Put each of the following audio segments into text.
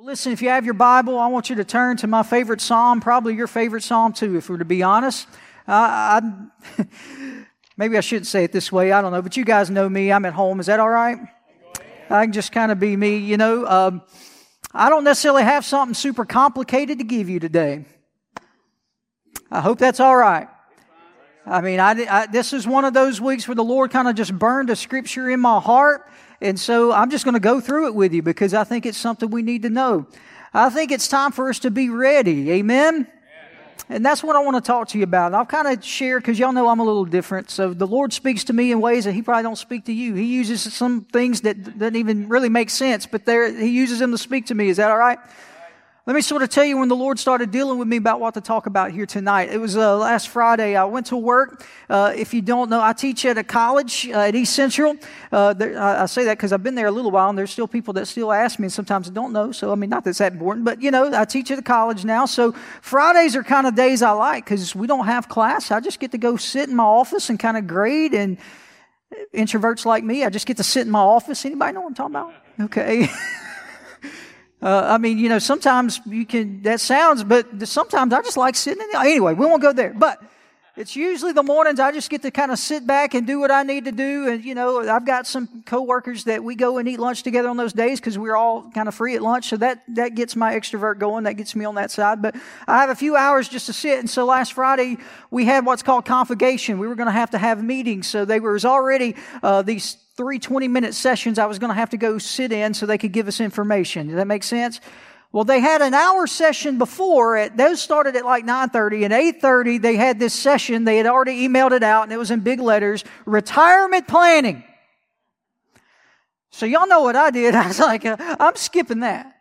Listen, if you have your Bible, I want you to turn to my favorite psalm, probably your favorite psalm too, if we're to be honest. Uh, I, maybe I shouldn't say it this way, I don't know, but you guys know me. I'm at home. Is that all right? I can just kind of be me, you know. Um, I don't necessarily have something super complicated to give you today. I hope that's all right. I mean, I, I, this is one of those weeks where the Lord kind of just burned a scripture in my heart. And so I'm just going to go through it with you because I think it's something we need to know. I think it's time for us to be ready. Amen. And that's what I want to talk to you about. I'll kind of share because y'all know I'm a little different. So the Lord speaks to me in ways that He probably don't speak to you. He uses some things that doesn't even really make sense, but there He uses them to speak to me. Is that all right? Let me sort of tell you when the Lord started dealing with me about what to talk about here tonight. It was uh, last Friday. I went to work. Uh, if you don't know, I teach at a college uh, at East Central. Uh, there, I, I, say that because I've been there a little while, and there's still people that still ask me, and sometimes I don't know. So, I mean, not that's that important, but you know, I teach at a college now. So, Fridays are kind of days I like because we don't have class. I just get to go sit in my office and kind of grade. And introverts like me, I just get to sit in my office. Anybody know what I'm talking about? Okay. Uh, I mean, you know, sometimes you can, that sounds, but sometimes I just like sitting in the, anyway, we won't go there. But it's usually the mornings I just get to kind of sit back and do what I need to do. And, you know, I've got some coworkers that we go and eat lunch together on those days because we're all kind of free at lunch. So that, that gets my extrovert going. That gets me on that side. But I have a few hours just to sit. And so last Friday we had what's called convocation. We were going to have to have meetings. So there was already, uh, these three 20 minute sessions I was going to have to go sit in so they could give us information. Does that make sense? Well, they had an hour session before. It, those started at like 9.30. And 8.30, they had this session. They had already emailed it out, and it was in big letters, retirement planning. So y'all know what I did. I was like, uh, I'm skipping that.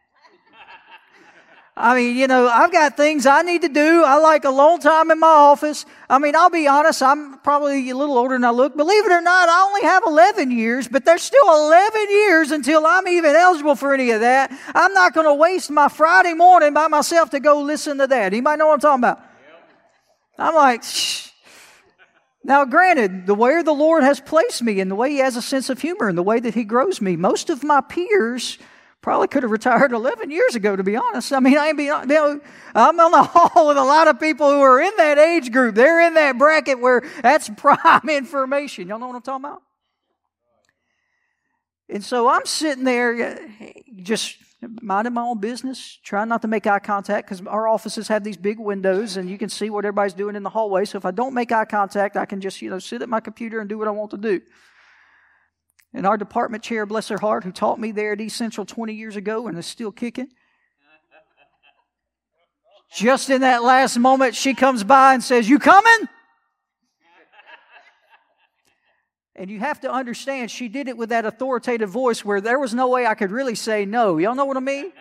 I mean, you know, I've got things I need to do. I like a long time in my office. I mean, I'll be honest, I'm probably a little older than I look. Believe it or not, I only have 11 years, but there's still 11 years until I'm even eligible for any of that. I'm not going to waste my Friday morning by myself to go listen to that. Anybody know what I'm talking about? I'm like, Shh. Now, granted, the way the Lord has placed me and the way He has a sense of humor and the way that He grows me, most of my peers Probably could have retired 11 years ago, to be honest. I mean, I ain't be, you know, I'm on the hall with a lot of people who are in that age group. They're in that bracket where that's prime information. Y'all know what I'm talking about? And so I'm sitting there just minding my own business, trying not to make eye contact because our offices have these big windows and you can see what everybody's doing in the hallway. So if I don't make eye contact, I can just, you know, sit at my computer and do what I want to do. And our department chair, bless her heart, who taught me there at East Central 20 years ago and is still kicking. Just in that last moment, she comes by and says, You coming? And you have to understand, she did it with that authoritative voice where there was no way I could really say no. Y'all know what I mean?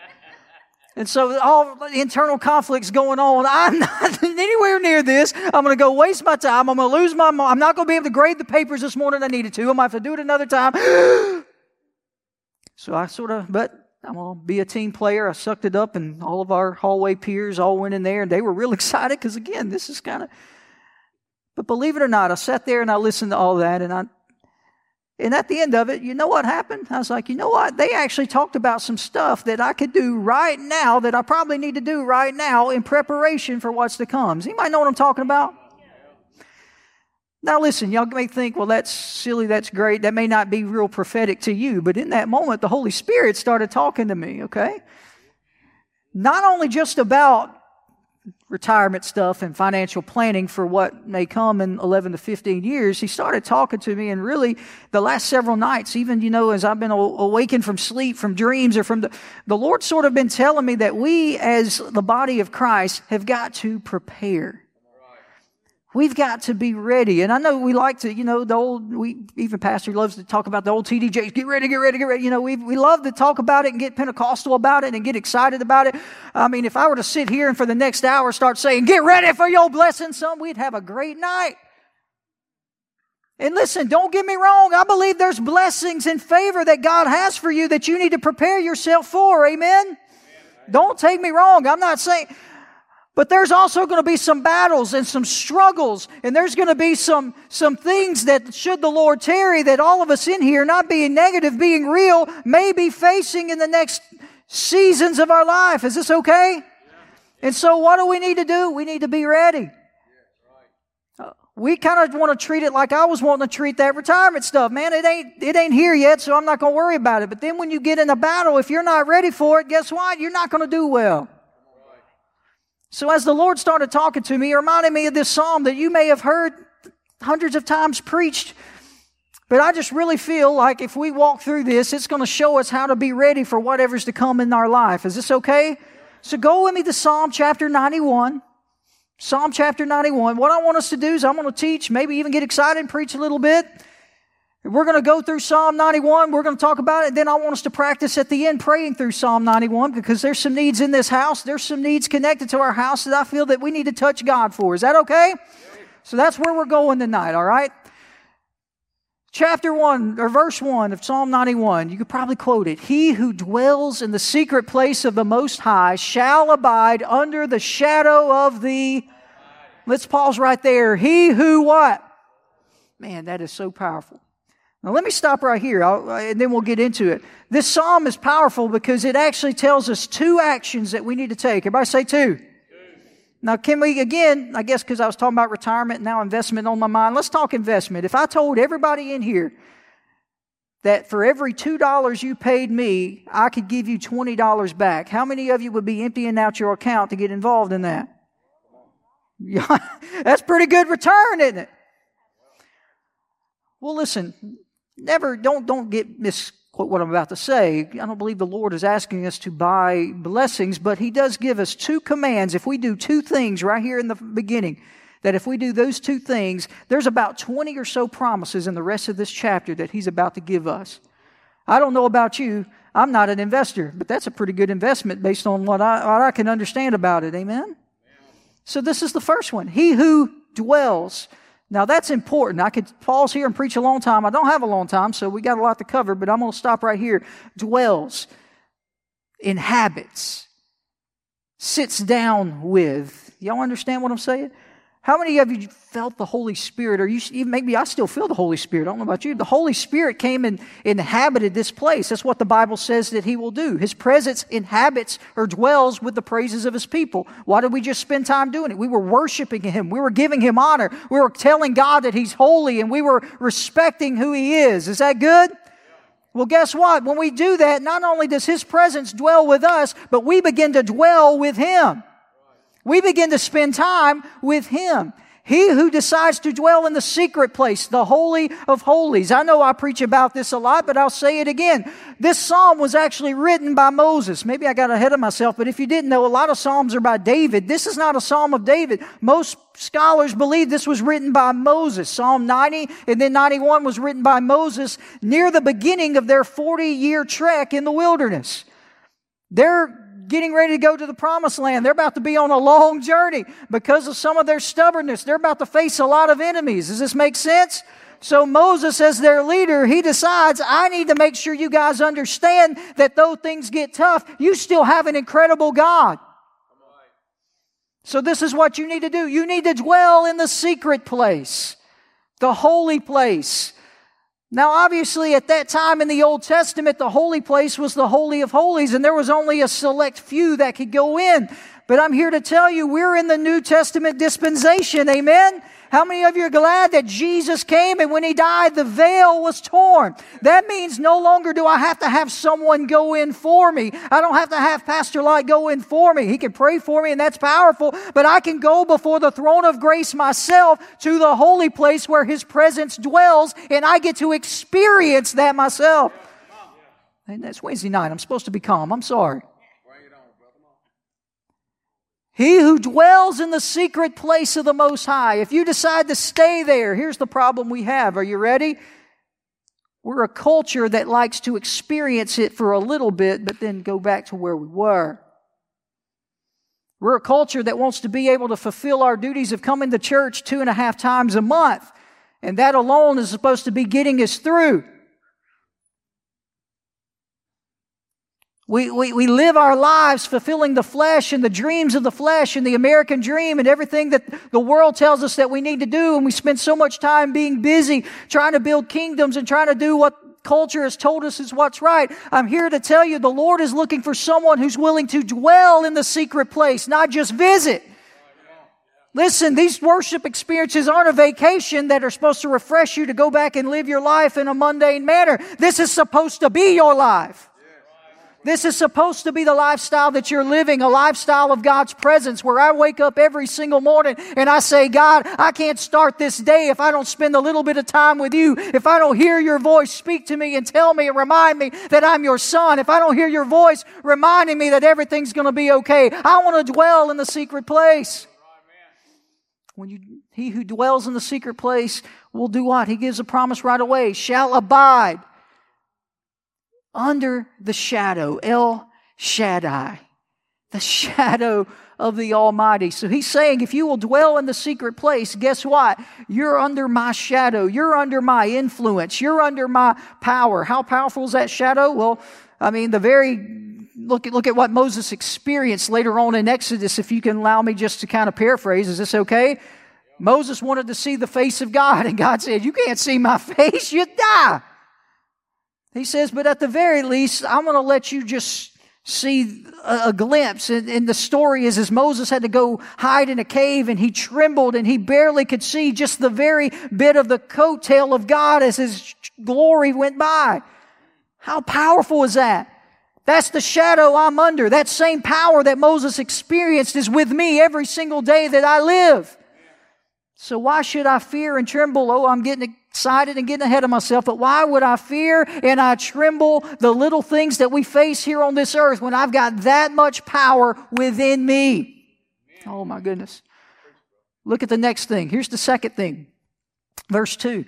And so all the internal conflicts going on. I'm not anywhere near this. I'm going to go waste my time. I'm going to lose my. I'm not going to be able to grade the papers this morning. I needed to. I'm going to have to do it another time. so I sort of, but I'm going to be a team player. I sucked it up, and all of our hallway peers all went in there, and they were real excited because again, this is kind of. But believe it or not, I sat there and I listened to all that, and I and at the end of it, you know what happened? I was like, you know what? They actually talked about some stuff that I could do right now that I probably need to do right now in preparation for what's to come. Does anybody know what I'm talking about? Now, listen, y'all may think, well, that's silly, that's great. That may not be real prophetic to you, but in that moment, the Holy Spirit started talking to me, okay? Not only just about retirement stuff and financial planning for what may come in 11 to 15 years, he started talking to me. And really, the last several nights, even, you know, as I've been awakened from sleep, from dreams, or from the, the Lord sort of been telling me that we, as the body of Christ, have got to prepare. We've got to be ready. And I know we like to, you know, the old, we, even Pastor loves to talk about the old T.D. Jakes. Get ready, get ready, get ready. You know, we, we love to talk about it and get Pentecostal about it and get excited about it. I mean, if I were to sit here and for the next hour start saying, get ready for your blessing, son, we'd have a great night. And listen, don't get me wrong. I believe there's blessings and favor that God has for you that you need to prepare yourself for. Amen. Don't take me wrong. I'm not saying, but there's also going to be some battles and some struggles, and there's going to be some, some things that, should the Lord tarry, that all of us in here, not being negative, being real, may be facing in the next seasons of our life. Is this okay? And so, what do we need to do? We need to be ready. We kind of want to treat it like I was wanting to treat that retirement stuff. Man, it ain't, it ain't here yet, so I'm not going to worry about it. But then when you get in a battle, if you're not ready for it, guess what? You're not going to do well. So as the Lord started talking to me, he reminded me of this psalm that you may have heard hundreds of times preached. But I just really feel like if we walk through this, it's going to show us how to be ready for whatever's to come in our life. Is this okay? So go with me to Psalm chapter 91. Psalm chapter 91. What I want us to do is I'm going to teach, maybe even get excited and preach a little bit. We're going to go through Psalm 91. We're going to talk about it. Then I want us to practice at the end praying through Psalm 91 because there's some needs in this house. There's some needs connected to our house that I feel that we need to touch God for. Is that okay? So that's where we're going tonight, all right? Chapter 1, or verse 1 of Psalm 91, you could probably quote it. He who dwells in the secret place of the Most High shall abide under the shadow of the. Let's pause right there. He who what? Man, that is so powerful. Now, let me stop right here, I'll, uh, and then we'll get into it. This psalm is powerful because it actually tells us two actions that we need to take. Everybody say two. Now, can we, again, I guess because I was talking about retirement now investment on my mind, let's talk investment. If I told everybody in here that for every $2 you paid me, I could give you $20 back, how many of you would be emptying out your account to get involved in that? Yeah, that's pretty good return, isn't it? Well, listen, never don't don't get misquote what I'm about to say. I don't believe the Lord is asking us to buy blessings, but He does give us two commands. If we do two things right here in the beginning, that if we do those two things, there's about 20 or so promises in the rest of this chapter that He's about to give us. I don't know about you. I'm not an investor, but that's a pretty good investment based on what I, what I can understand about it. Amen? So this is the first one. He who dwells. Now that's important. I could pause here and preach a long time. I don't have a long time, so we got a lot to cover, but I'm going to stop right here. Dwells, inhabits, sits down with. Y'all understand what I'm saying? How many of you felt the Holy Spirit? Or you maybe I still feel the Holy Spirit. I don't know about you. The Holy Spirit came and inhabited this place. That's what the Bible says that He will do. His presence inhabits or dwells with the praises of His people. Why did we just spend time doing it? We were worshiping Him. We were giving Him honor. We were telling God that He's holy and we were respecting who He is. Is that good? Well, guess what? When we do that, not only does His presence dwell with us, but we begin to dwell with Him. We begin to spend time with Him. He who decides to dwell in the secret place, the Holy of Holies. I know I preach about this a lot, but I'll say it again. This psalm was actually written by Moses. Maybe I got ahead of myself, but if you didn't know, a lot of psalms are by David. This is not a psalm of David. Most scholars believe this was written by Moses. Psalm 90 and then 91 was written by Moses near the beginning of their 40 year trek in the wilderness. They're getting ready to go to the promised land. They're about to be on a long journey because of some of their stubbornness. They're about to face a lot of enemies. Does this make sense? So Moses, as their leader, he decides, I need to make sure you guys understand that though things get tough, you still have an incredible God. So this is what you need to do. You need to dwell in the secret place, the holy place. Now, obviously, at that time in the Old Testament, the holy place was the Holy of Holies, and there was only a select few that could go in. But I'm here to tell you, we're in the New Testament dispensation. Amen? How many of you are glad that Jesus came and when he died, the veil was torn? That means no longer do I have to have someone go in for me. I don't have to have Pastor Light go in for me. He can pray for me and that's powerful, but I can go before the throne of grace myself to the holy place where his presence dwells and I get to experience that myself. And that's Wednesday night. I'm supposed to be calm. I'm sorry. He who dwells in the secret place of the Most High. If you decide to stay there, here's the problem we have. Are you ready? We're a culture that likes to experience it for a little bit, but then go back to where we were. We're a culture that wants to be able to fulfill our duties of coming to church two and a half times a month. And that alone is supposed to be getting us through. We, we, we live our lives fulfilling the flesh and the dreams of the flesh and the American dream and everything that the world tells us that we need to do. And we spend so much time being busy trying to build kingdoms and trying to do what culture has told us is what's right. I'm here to tell you the Lord is looking for someone who's willing to dwell in the secret place, not just visit. Listen, these worship experiences aren't a vacation that are supposed to refresh you to go back and live your life in a mundane manner. This is supposed to be your life. This is supposed to be the lifestyle that you're living, a lifestyle of God's presence where I wake up every single morning and I say, God, I can't start this day if I don't spend a little bit of time with you. If I don't hear your voice speak to me and tell me and remind me that I'm your son. If I don't hear your voice reminding me that everything's going to be okay. I want to dwell in the secret place. When you, he who dwells in the secret place will do what? He gives a promise right away, shall abide under the shadow, El Shaddai, the shadow of the Almighty. So he's saying, if you will dwell in the secret place, guess what? You're under my shadow. You're under my influence. You're under my power. How powerful is that shadow? Well, I mean, the very look at, look at what Moses experienced later on in Exodus, if you can allow me just to kind of paraphrase. Is this okay? Moses wanted to see the face of God, and God said, You can't see my face, you die. He says, But at the very least, I'm going to let you just see a, glimpse. And, and, the story is as Moses had to go hide in a cave and he trembled and he barely could see just the very bit of the coattail of God as his glory went by. How powerful is that? That's the shadow I'm under. That same power that Moses experienced is with me every single day that I live. So why should I fear and tremble? Oh, I'm getting excited and getting ahead of myself, but why would I fear and I tremble the little things that we face here on this earth when I've got that much power within me? Oh my goodness. Look at the next thing. Here's the second thing. Verse 2.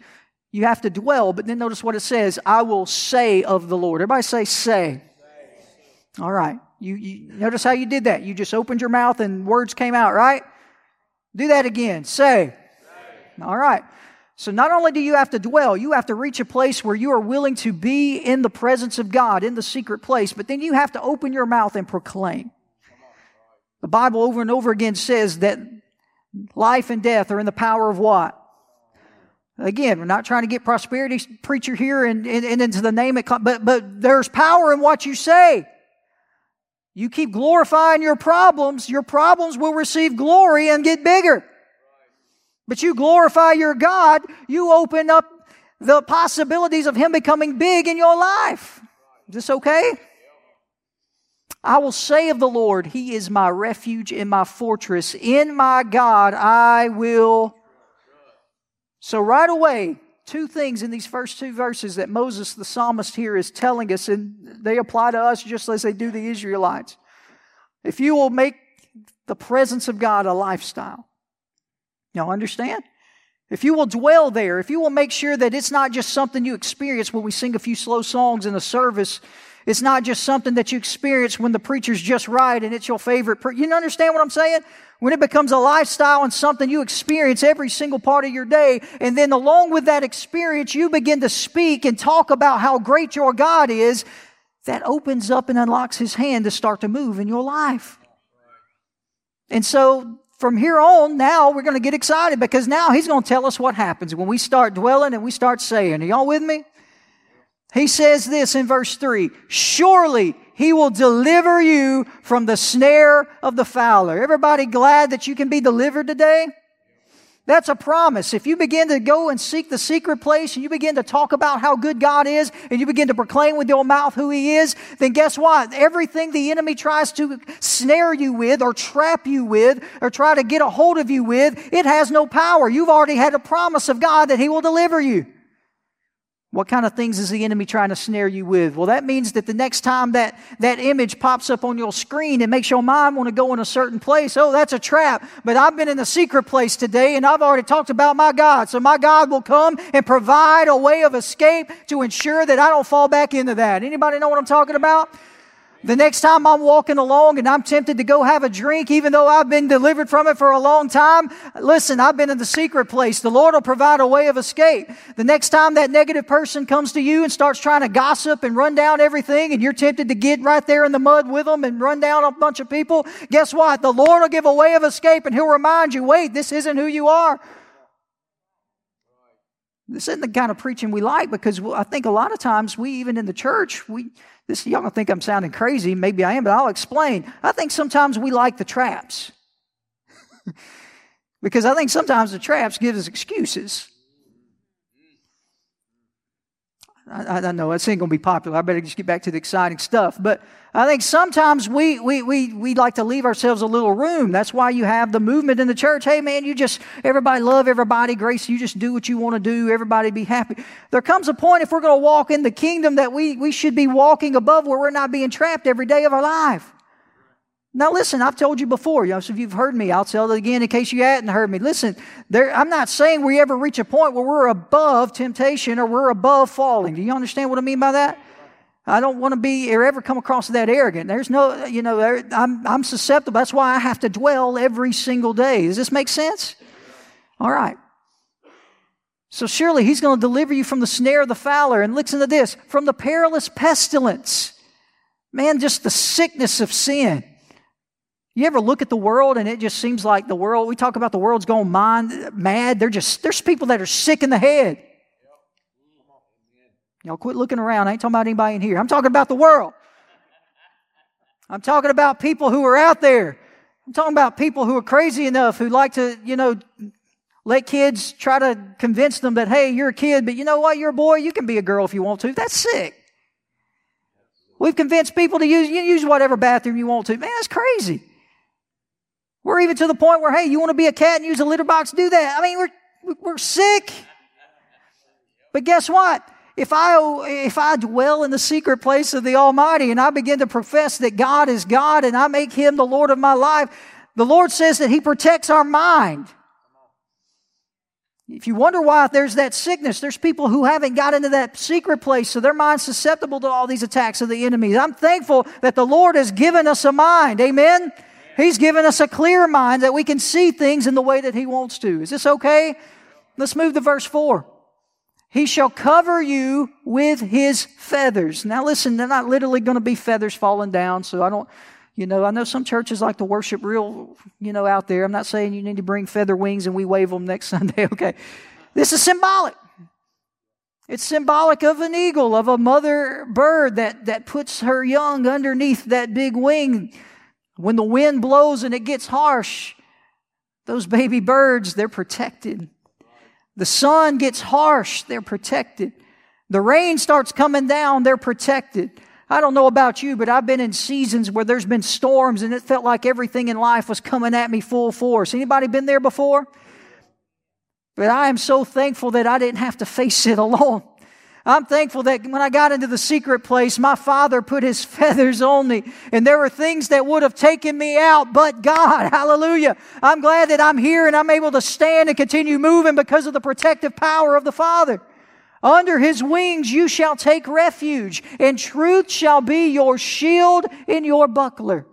You have to dwell, but then notice what it says I will say of the Lord. Everybody say, say. All right. You, you notice how you did that. You just opened your mouth and words came out, right? Do that again. Say. say. All right. So not only do you have to dwell, you have to reach a place where you are willing to be in the presence of God, in the secret place, but then you have to open your mouth and proclaim. The Bible over and over again says that life and death are in the power of what? Again, we're not trying to get prosperity preacher here and, and, and into the name it, but, but there's power in what you say. You keep glorifying your problems, your problems will receive glory and get bigger. But you glorify your God, you open up the possibilities of Him becoming big in your life. Is this okay? I will say of the Lord, He is my refuge and my fortress. In my God I will. So, right away, two things in these first two verses that Moses, the psalmist, here is telling us, and they apply to us just as they do the Israelites. If you will make the presence of God a lifestyle, y'all understand? If you will dwell there, if you will make sure that it's not just something you experience when we sing a few slow songs in a service, it's not just something that you experience when the preacher's just right and it's your favorite. Pre- you understand what I'm saying? when it becomes a lifestyle and something you experience every single part of your day, and then along with that experience, you begin to speak and talk about how great your God is, that opens up and unlocks His hand to start to move in your life. And so from here on, now we're going to get excited because now He's going to tell us what happens when we start dwelling and we start saying. Are y'all with me? He says this in verse 3 Surely he will deliver you from the snare of the fowler. Everybody glad that you can be delivered today? That's a promise. If you begin to go and seek the secret place and you begin to talk about how good God is and you begin to proclaim with your mouth who He is, then guess what? Everything the enemy tries to snare you with or trap you with or try to get a hold of you with, it has no power. You've already had a promise of God that He will deliver you. What kind of things is the enemy trying to snare you with? Well, that means that the next time that, that image pops up on your screen, it makes your mind want to go in a certain place. Oh, that's a trap. But I've been in the secret place today and I've already talked about my God. So my God will come and provide a way of escape to ensure that I don't fall back into that. Anybody know what I'm talking about? The next time I'm walking along and I'm tempted to go have a drink, even though I've been delivered from it for a long time, listen, I've been in the secret place. The Lord will provide a way of escape. The next time that negative person comes to you and starts trying to gossip and run down everything and you're tempted to get right there in the mud with them and run down a bunch of people, guess what? The Lord will give a way of escape and He'll remind you, wait, this isn't who you are. This isn't the kind of preaching we like because I think a lot of times we, even in the church, we, this, y'all gonna think I'm sounding crazy. Maybe I am, but I'll explain. I think sometimes we like the traps. because I think sometimes the traps give us excuses. I, I know that's ain't going to be popular. I better just get back to the exciting stuff. But I think sometimes we, we, we, we like to leave ourselves a little room. That's why you have the movement in the church. Hey, man, you just, everybody love everybody. Grace, you just do what you want to do. Everybody be happy. There comes a point if we're going to walk in the kingdom that we, we should be walking above where we're not being trapped every day of our life. Now, listen, I've told you before, you know, so if you've heard me, I'll tell it again in case you hadn't heard me. Listen, there, I'm not saying we ever reach a point where we're above temptation or we're above falling. Do you understand what I mean by that? I don't want to be or ever come across that arrogant. There's no, you know, I'm, I'm susceptible. That's why I have to dwell every single day. Does this make sense? All right. So surely he's going to deliver you from the snare of the fowler. And listen to this from the perilous pestilence. Man, just the sickness of sin. You ever look at the world and it just seems like the world, we talk about the world's going mind, mad. They're just, there's people that are sick in the head. Y'all quit looking around. I ain't talking about anybody in here. I'm talking about the world. I'm talking about people who are out there. I'm talking about people who are crazy enough who like to, you know, let kids try to convince them that, hey, you're a kid, but you know what? You're a boy. You can be a girl if you want to. That's sick. We've convinced people to use, you use whatever bathroom you want to. Man, that's crazy. We're even to the point where, hey, you want to be a cat and use a litter box? Do that. I mean, we're, we're sick. But guess what? If I, if I dwell in the secret place of the Almighty and I begin to profess that God is God and I make Him the Lord of my life, the Lord says that He protects our mind. If you wonder why there's that sickness, there's people who haven't got into that secret place, so their mind's susceptible to all these attacks of the enemy. I'm thankful that the Lord has given us a mind. Amen? He's given us a clear mind that we can see things in the way that He wants to. Is this okay? Let's move to verse 4. He shall cover you with His feathers. Now listen, they're not literally going to be feathers falling down, so I don't, you know, I know some churches like to worship real, you know, out there. I'm not saying you need to bring feather wings and we wave them next Sunday, okay? This is symbolic. It's symbolic of an eagle, of a mother bird that, that puts her young underneath that big wing when the wind blows and it gets harsh, those baby birds, they're protected. The sun gets harsh, they're protected. The rain starts coming down, they're protected. I don't know about you, but I've been in seasons where there's been storms and it felt like everything in life was coming at me full force. Anybody been there before? But I am so thankful that I didn't have to face it alone. I'm thankful that when I got into the secret place, my father put his feathers on me. And there were things that would have taken me out, but God, hallelujah. I'm glad that I'm here and I'm able to stand and continue moving because of the protective power of the Father. Under his wings you shall take refuge, and truth shall be your shield and your buckler.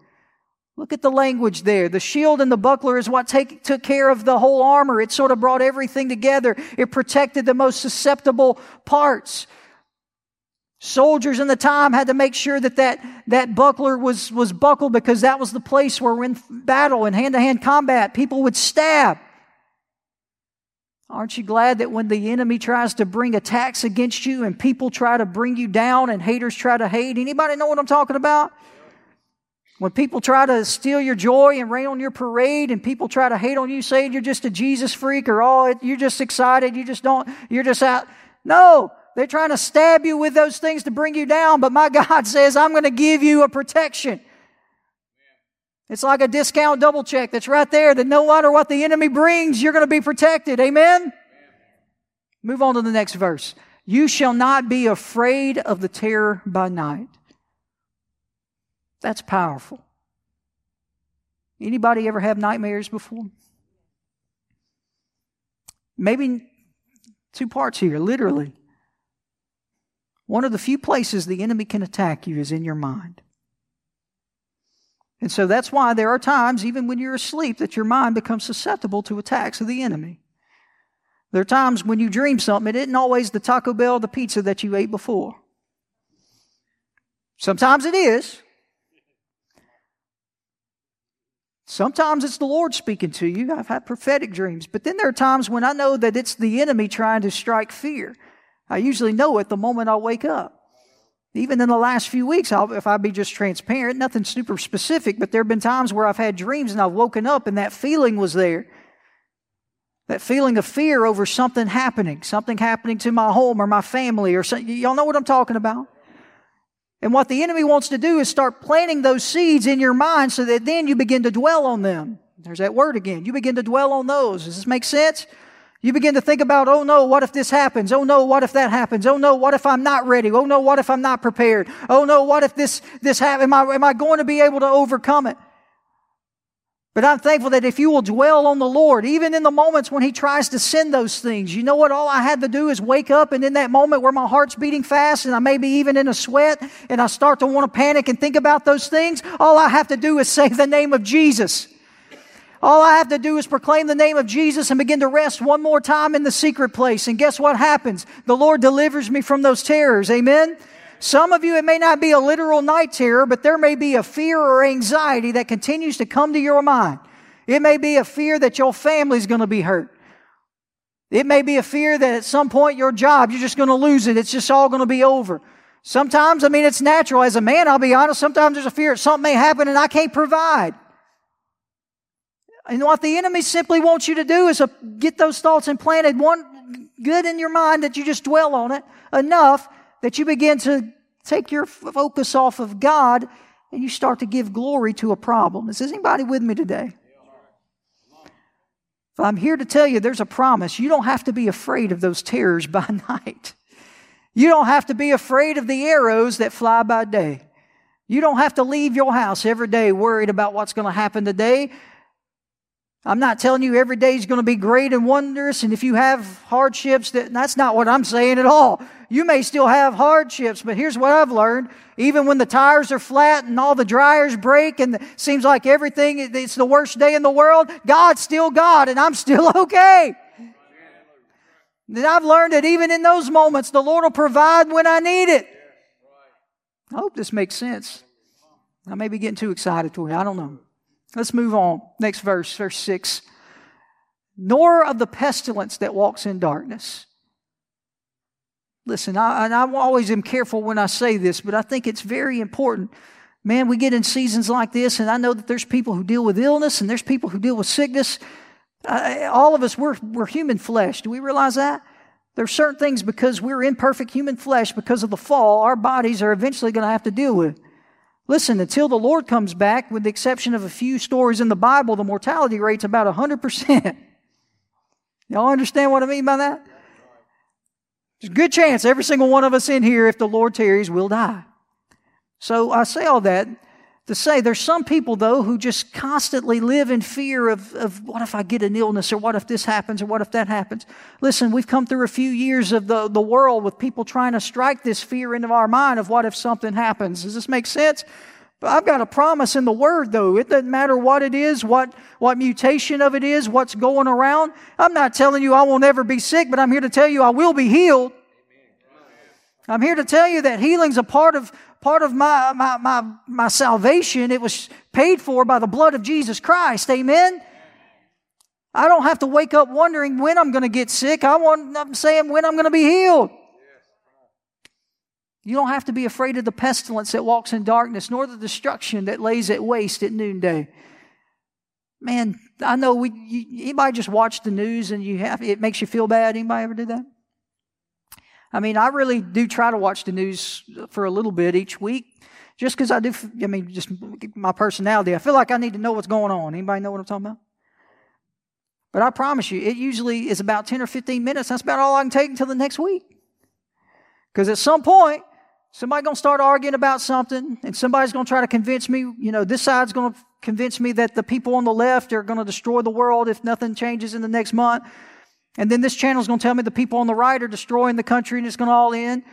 Look at the language there. The shield and the buckler is what take, took care of the whole armor. It sort of brought everything together. It protected the most susceptible parts. Soldiers in the time had to make sure that that, that buckler was, was buckled because that was the place where in battle and hand-to-hand combat, people would stab. Aren't you glad that when the enemy tries to bring attacks against you and people try to bring you down and haters try to hate? Anybody know what I'm talking about? When people try to steal your joy and rain on your parade and people try to hate on you saying you're just a Jesus freak or oh, you're just excited, you just don't, you're just out. No, they're trying to stab you with those things to bring you down, but my God says, I'm going to give you a protection. It's like a discount double check that's right there that no matter what the enemy brings, you're going to be protected. Amen? Amen? Move on to the next verse. You shall not be afraid of the terror by night. That's powerful. Anybody ever have nightmares before? Maybe two parts here, literally. One of the few places the enemy can attack you is in your mind. And so that's why there are times, even when you're asleep, that your mind becomes susceptible to attacks of the enemy. There are times when you dream something, it isn't always the Taco Bell, the pizza that you ate before. Sometimes it is. Sometimes it's the Lord speaking to you. I've had prophetic dreams. But then there are times when I know that it's the enemy trying to strike fear. I usually know it the moment I wake up. Even in the last few weeks, I'll, if I be just transparent, nothing super specific, but there have been times where I've had dreams and I've woken up and that feeling was there. That feeling of fear over something happening, something happening to my home or my family or something. Y'all know what I'm talking about? And what the enemy wants to do is start planting those seeds in your mind so that then you begin to dwell on them. There's that word again. You begin to dwell on those. Does this make sense? You begin to think about, oh no, what if this happens? Oh no, what if that happens? Oh no, what if I'm not ready? Oh no, what if I'm not prepared? Oh no, what if this, this happens? Am I, am I going to be able to overcome it? But I'm thankful that if you will dwell on the Lord, even in the moments when He tries to send those things, you know what? All I had to do is wake up and in that moment where my heart's beating fast and I may be even in a sweat and I start to want to panic and think about those things, all I have to do is say the name of Jesus. All I have to do is proclaim the name of Jesus and begin to rest one more time in the secret place. And guess what happens? The Lord delivers me from those terrors. Amen? Some of you, it may not be a literal night terror, but there may be a fear or anxiety that continues to come to your mind. It may be a fear that your family's going to be hurt. It may be a fear that at some point your job, you're just going to lose it. It's just all going to be over. Sometimes, I mean, it's natural. As a man, I'll be honest, sometimes there's a fear that something may happen and I can't provide. And what the enemy simply wants you to do is get those thoughts implanted one good in your mind that you just dwell on it enough that you begin to take your focus off of God and you start to give glory to a problem. Is anybody with me today? I'm here to tell you there's a promise. You don't have to be afraid of those terrors by night. You don't have to be afraid of the arrows that fly by day. You don't have to leave your house every day worried about what's going to happen today. I'm not telling you every day is going to be great and wondrous, and if you have hardships, that, that's not what I'm saying at all. You may still have hardships, but here's what I've learned. Even when the tires are flat and all the dryers break and it seems like everything, it's the worst day in the world, God's still God and I'm still okay. Then I've learned that even in those moments, the Lord will provide when I need it. I hope this makes sense. I may be getting too excited for you. I don't know. Let's move on. Next verse, verse 6. Nor of the pestilence that walks in darkness. Listen, I, and I always am careful when I say this, but I think it's very important. Man, we get in seasons like this, and I know that there's people who deal with illness and there's people who deal with sickness. All of us, we're, we're human flesh. Do we realize that? There's certain things because we're imperfect human flesh, because of the fall, our bodies are eventually going to have to deal with. Listen, until the Lord comes back, with the exception of a few stories in the Bible, the mortality rate's about 100%. Y'all understand what I mean by that? There's a good chance every single one of us in here, if the Lord tarries, will die. So I say all that to say there's some people, though, who just constantly live in fear of, of what if I get an illness or what if this happens or what if that happens. Listen, we've come through a few years of the, the world with people trying to strike this fear into our mind of what if something happens. Does this make sense? But I've got a promise in the Word, though. It doesn't matter what it is, what, what mutation of it is, what's going around. I'm not telling you I will never be sick, but I'm here to tell you I will be healed. I'm here to tell you that healing's a part of, part of my, my, my, my salvation. It was paid for by the blood of Jesus Christ. Amen? I don't have to wake up wondering when I'm going to get sick. I want, I'm saying when I'm going to be healed. You don't have to be afraid of the pestilence that walks in darkness, nor the destruction that lays at waste at noonday. Man, I know we. You, anybody just watch the news and you have it makes you feel bad. Anybody ever do that? I mean, I really do try to watch the news for a little bit each week, just because I do. I mean, just my personality. I feel like I need to know what's going on. Anybody know what I'm talking about? But I promise you, it usually is about 10 or 15 minutes. That's about all I can take until the next week. Because at some point, somebody's going to start arguing about something, and somebody's going to try to convince me, you know, this side's going to convince me that the people on the left are going to destroy the world if nothing changes in the next month. And then this channel is going to tell me the people on the right are destroying the country and it's going to all end.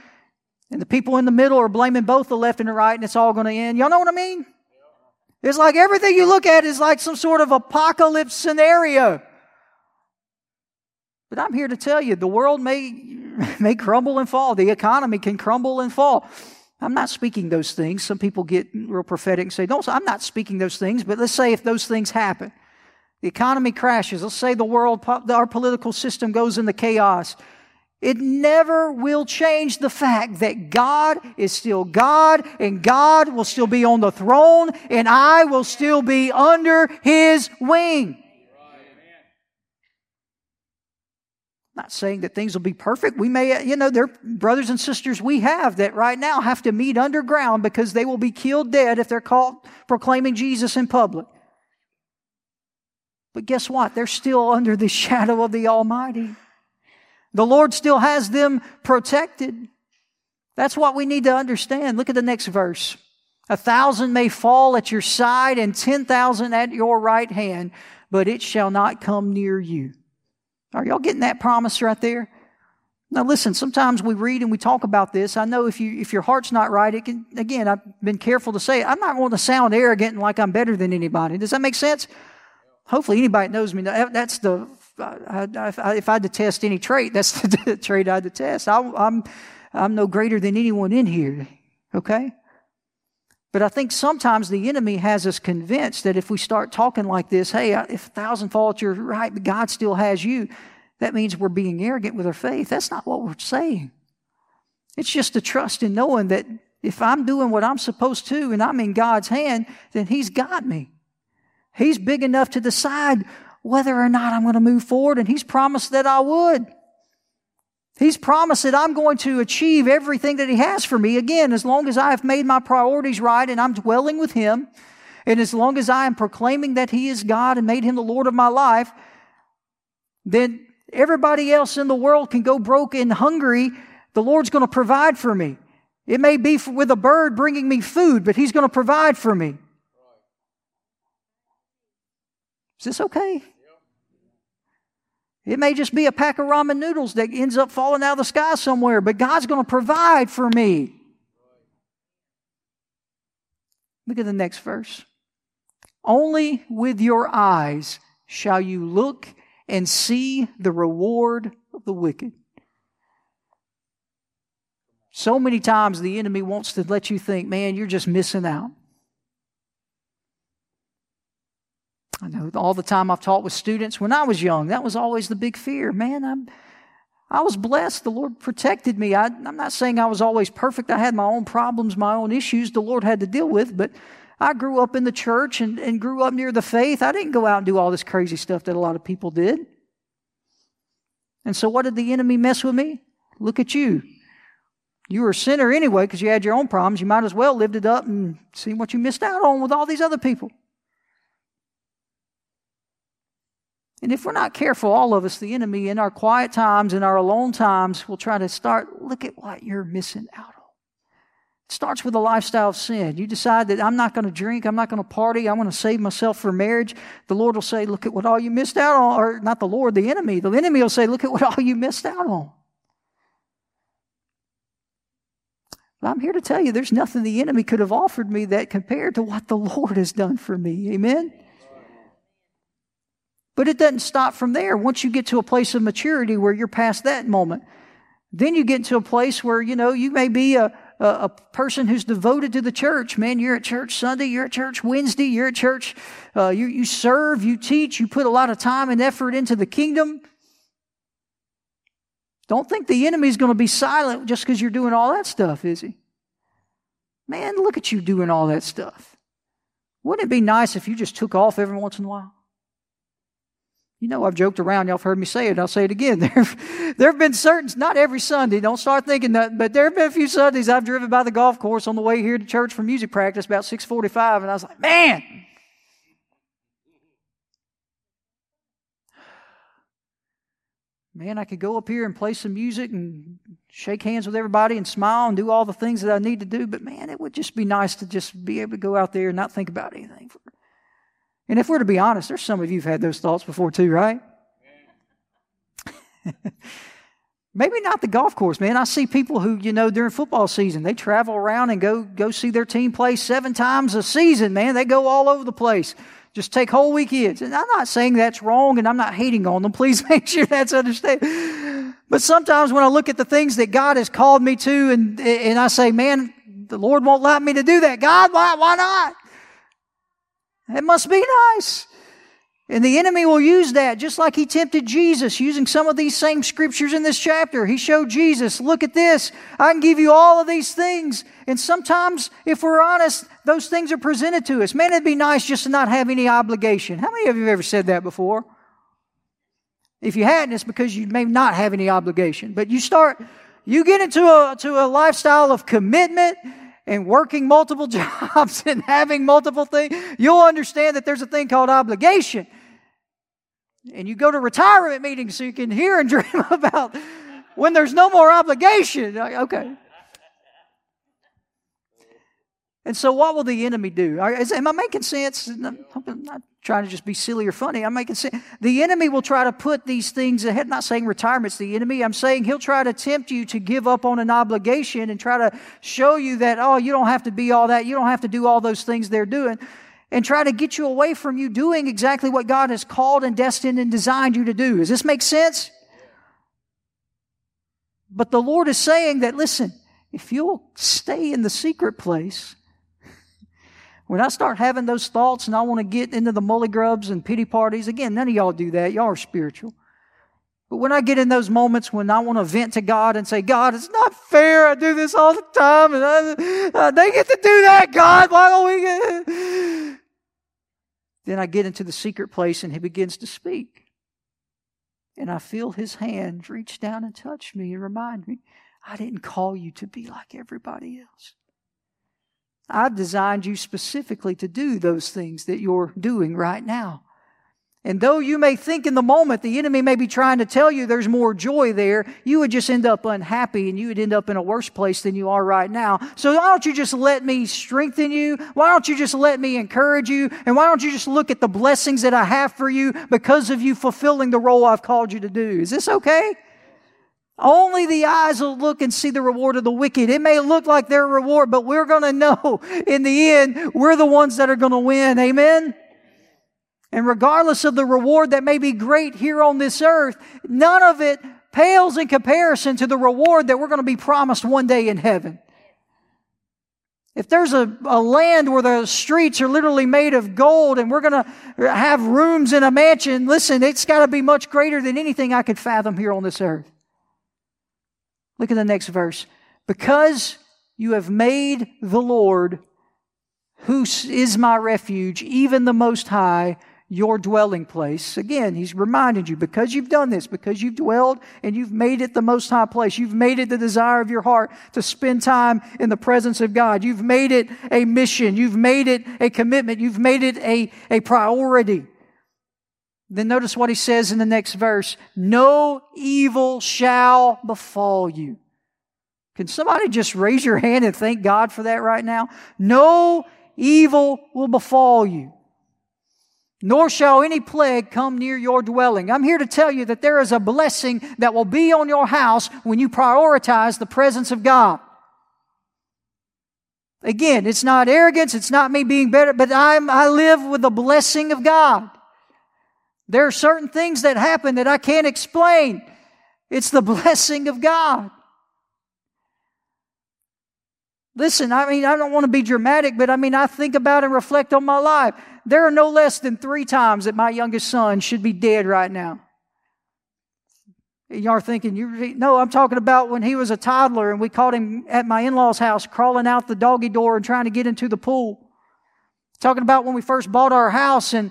And the people in the middle are blaming both the left and the right and it's all going to end. Y'all know what I mean? It's like everything you look at is like some sort of apocalypse scenario. But I'm here to tell you the world may, may crumble and fall. The economy can crumble and fall. I'm not speaking those things. Some people get real prophetic and say, "Don't." I'm not speaking those things. But let's say if those things happen, the economy crashes. Let's say the world, our political system goes into chaos. It never will change the fact that God is still God and God will still be on the throne and I will still be under His wing. not saying that things will be perfect. We may, you know, there are brothers and sisters we have that right now have to meet underground because they will be killed dead if they're caught proclaiming Jesus in public. But guess what? They're still under the shadow of the Almighty. The Lord still has them protected. That's what we need to understand. Look at the next verse. A thousand may fall at your side and ten thousand at your right hand, but it shall not come near you. Are y'all getting that promise right there? Now listen, sometimes we read and we talk about this. I know if you if your heart's not right, it can again, I've been careful to say I'm not going to sound arrogant and like I'm better than anybody. Does that make sense? Hopefully anybody knows me. That's the I, I, if I detest any trait, that's the trait I detest. I, I'm I'm no greater than anyone in here. Okay? But I think sometimes the enemy has us convinced that if we start talking like this, hey, if a thousand fall at your right, but God still has you, that means we're being arrogant with our faith. That's not what we're saying. It's just a trust in knowing that if I'm doing what I'm supposed to and I'm in God's hand, then He's got me. He's big enough to decide whether or not I'm going to move forward, and He's promised that I would. He's promised that I'm going to achieve everything that He has for me. Again, as long as I have made my priorities right and I'm dwelling with Him, and as long as I am proclaiming that He is God and made Him the Lord of my life, then everybody else in the world can go broke and hungry. The Lord's going to provide for me. It may be with a bird bringing me food, but He's going to provide for me. Is this okay? It may just be a pack of ramen noodles that ends up falling out of the sky somewhere, but God's going to provide for me. Look at the next verse. Only with your eyes shall you look and see the reward of the wicked. So many times the enemy wants to let you think, man, you're just missing out. I know all the time I've taught with students when I was young, that was always the big fear. Man, I'm, I was blessed. The Lord protected me. I, I'm not saying I was always perfect. I had my own problems, my own issues the Lord had to deal with, but I grew up in the church and, and grew up near the faith. I didn't go out and do all this crazy stuff that a lot of people did. And so, what did the enemy mess with me? Look at you. You were a sinner anyway because you had your own problems. You might as well lived it up and see what you missed out on with all these other people. And if we're not careful, all of us, the enemy, in our quiet times, in our alone times, will try to start, look at what you're missing out on. It starts with a lifestyle of sin. You decide that I'm not going to drink, I'm not going to party, I'm going to save myself for marriage. The Lord will say, look at what all you missed out on. Or not the Lord, the enemy. The enemy will say, look at what all you missed out on. But I'm here to tell you there's nothing the enemy could have offered me that compared to what the Lord has done for me. Amen? But it doesn't stop from there. Once you get to a place of maturity where you're past that moment, then you get to a place where, you know, you may be a, a, a, person who's devoted to the church. Man, you're at church Sunday, you're at church Wednesday, you're at church, uh, you, you serve, you teach, you put a lot of time and effort into the kingdom. Don't think the enemy's going to be silent just because you're doing all that stuff, is he? Man, look at you doing all that stuff. Wouldn't it be nice if you just took off every once in a while? You know, I've joked around. Y'all have heard me say it. I'll say it again. There, there have been certain, not every Sunday, don't start thinking that, but there have been a few Sundays I've driven by the golf course on the way here to church for music practice about 645, and I was like, man, man, I could go up here and play some music and shake hands with everybody and smile and do all the things that I need to do, but man, it would just be nice to just be able to go out there and not think about anything and if we're to be honest, there's some of you who've had those thoughts before too, right? Maybe not the golf course, man. I see people who, you know, during football season, they travel around and go go see their team play seven times a season, man. They go all over the place. Just take whole weekends. And I'm not saying that's wrong and I'm not hating on them. Please make sure that's understood. But sometimes when I look at the things that God has called me to and, and I say, man, the Lord won't allow me to do that. God, why, why not? It must be nice. And the enemy will use that just like he tempted Jesus using some of these same scriptures in this chapter. He showed Jesus, look at this. I can give you all of these things. And sometimes, if we're honest, those things are presented to us. Man, it'd be nice just to not have any obligation. How many of you have ever said that before? If you hadn't, it's because you may not have any obligation. But you start, you get into a, to a lifestyle of commitment and working multiple jobs and having multiple things, you'll understand that there's a thing called obligation. And you go to retirement meetings so you can hear and dream about when there's no more obligation. Okay. And so, what will the enemy do? Am I making sense? I'm not trying to just be silly or funny. I'm making sense. The enemy will try to put these things ahead. not saying retirement's the enemy. I'm saying he'll try to tempt you to give up on an obligation and try to show you that, oh, you don't have to be all that. You don't have to do all those things they're doing. And try to get you away from you doing exactly what God has called and destined and designed you to do. Does this make sense? But the Lord is saying that, listen, if you'll stay in the secret place, when I start having those thoughts and I want to get into the mully grubs and pity parties, again, none of y'all do that. Y'all are spiritual. But when I get in those moments when I want to vent to God and say, God, it's not fair. I do this all the time. And I, uh, they get to do that, God. Why don't we get... Then I get into the secret place and he begins to speak. And I feel his hand reach down and touch me and remind me, I didn't call you to be like everybody else. I've designed you specifically to do those things that you're doing right now. And though you may think in the moment the enemy may be trying to tell you there's more joy there, you would just end up unhappy and you would end up in a worse place than you are right now. So why don't you just let me strengthen you? Why don't you just let me encourage you? And why don't you just look at the blessings that I have for you because of you fulfilling the role I've called you to do? Is this okay? Only the eyes will look and see the reward of the wicked. It may look like their reward, but we're going to know in the end, we're the ones that are going to win. Amen? And regardless of the reward that may be great here on this earth, none of it pales in comparison to the reward that we're going to be promised one day in heaven. If there's a, a land where the streets are literally made of gold and we're going to have rooms in a mansion, listen, it's got to be much greater than anything I could fathom here on this earth. Look at the next verse. Because you have made the Lord, who is my refuge, even the Most High, your dwelling place. Again, he's reminded you because you've done this, because you've dwelled and you've made it the most high place. You've made it the desire of your heart to spend time in the presence of God. You've made it a mission. You've made it a commitment. You've made it a, a priority. Then notice what he says in the next verse No evil shall befall you. Can somebody just raise your hand and thank God for that right now? No evil will befall you, nor shall any plague come near your dwelling. I'm here to tell you that there is a blessing that will be on your house when you prioritize the presence of God. Again, it's not arrogance, it's not me being better, but I'm, I live with the blessing of God. There are certain things that happen that I can't explain. It's the blessing of God. Listen, I mean, I don't want to be dramatic, but I mean, I think about and reflect on my life. There are no less than three times that my youngest son should be dead right now. Y'all are thinking, you no, I'm talking about when he was a toddler and we caught him at my in law's house crawling out the doggy door and trying to get into the pool. Talking about when we first bought our house and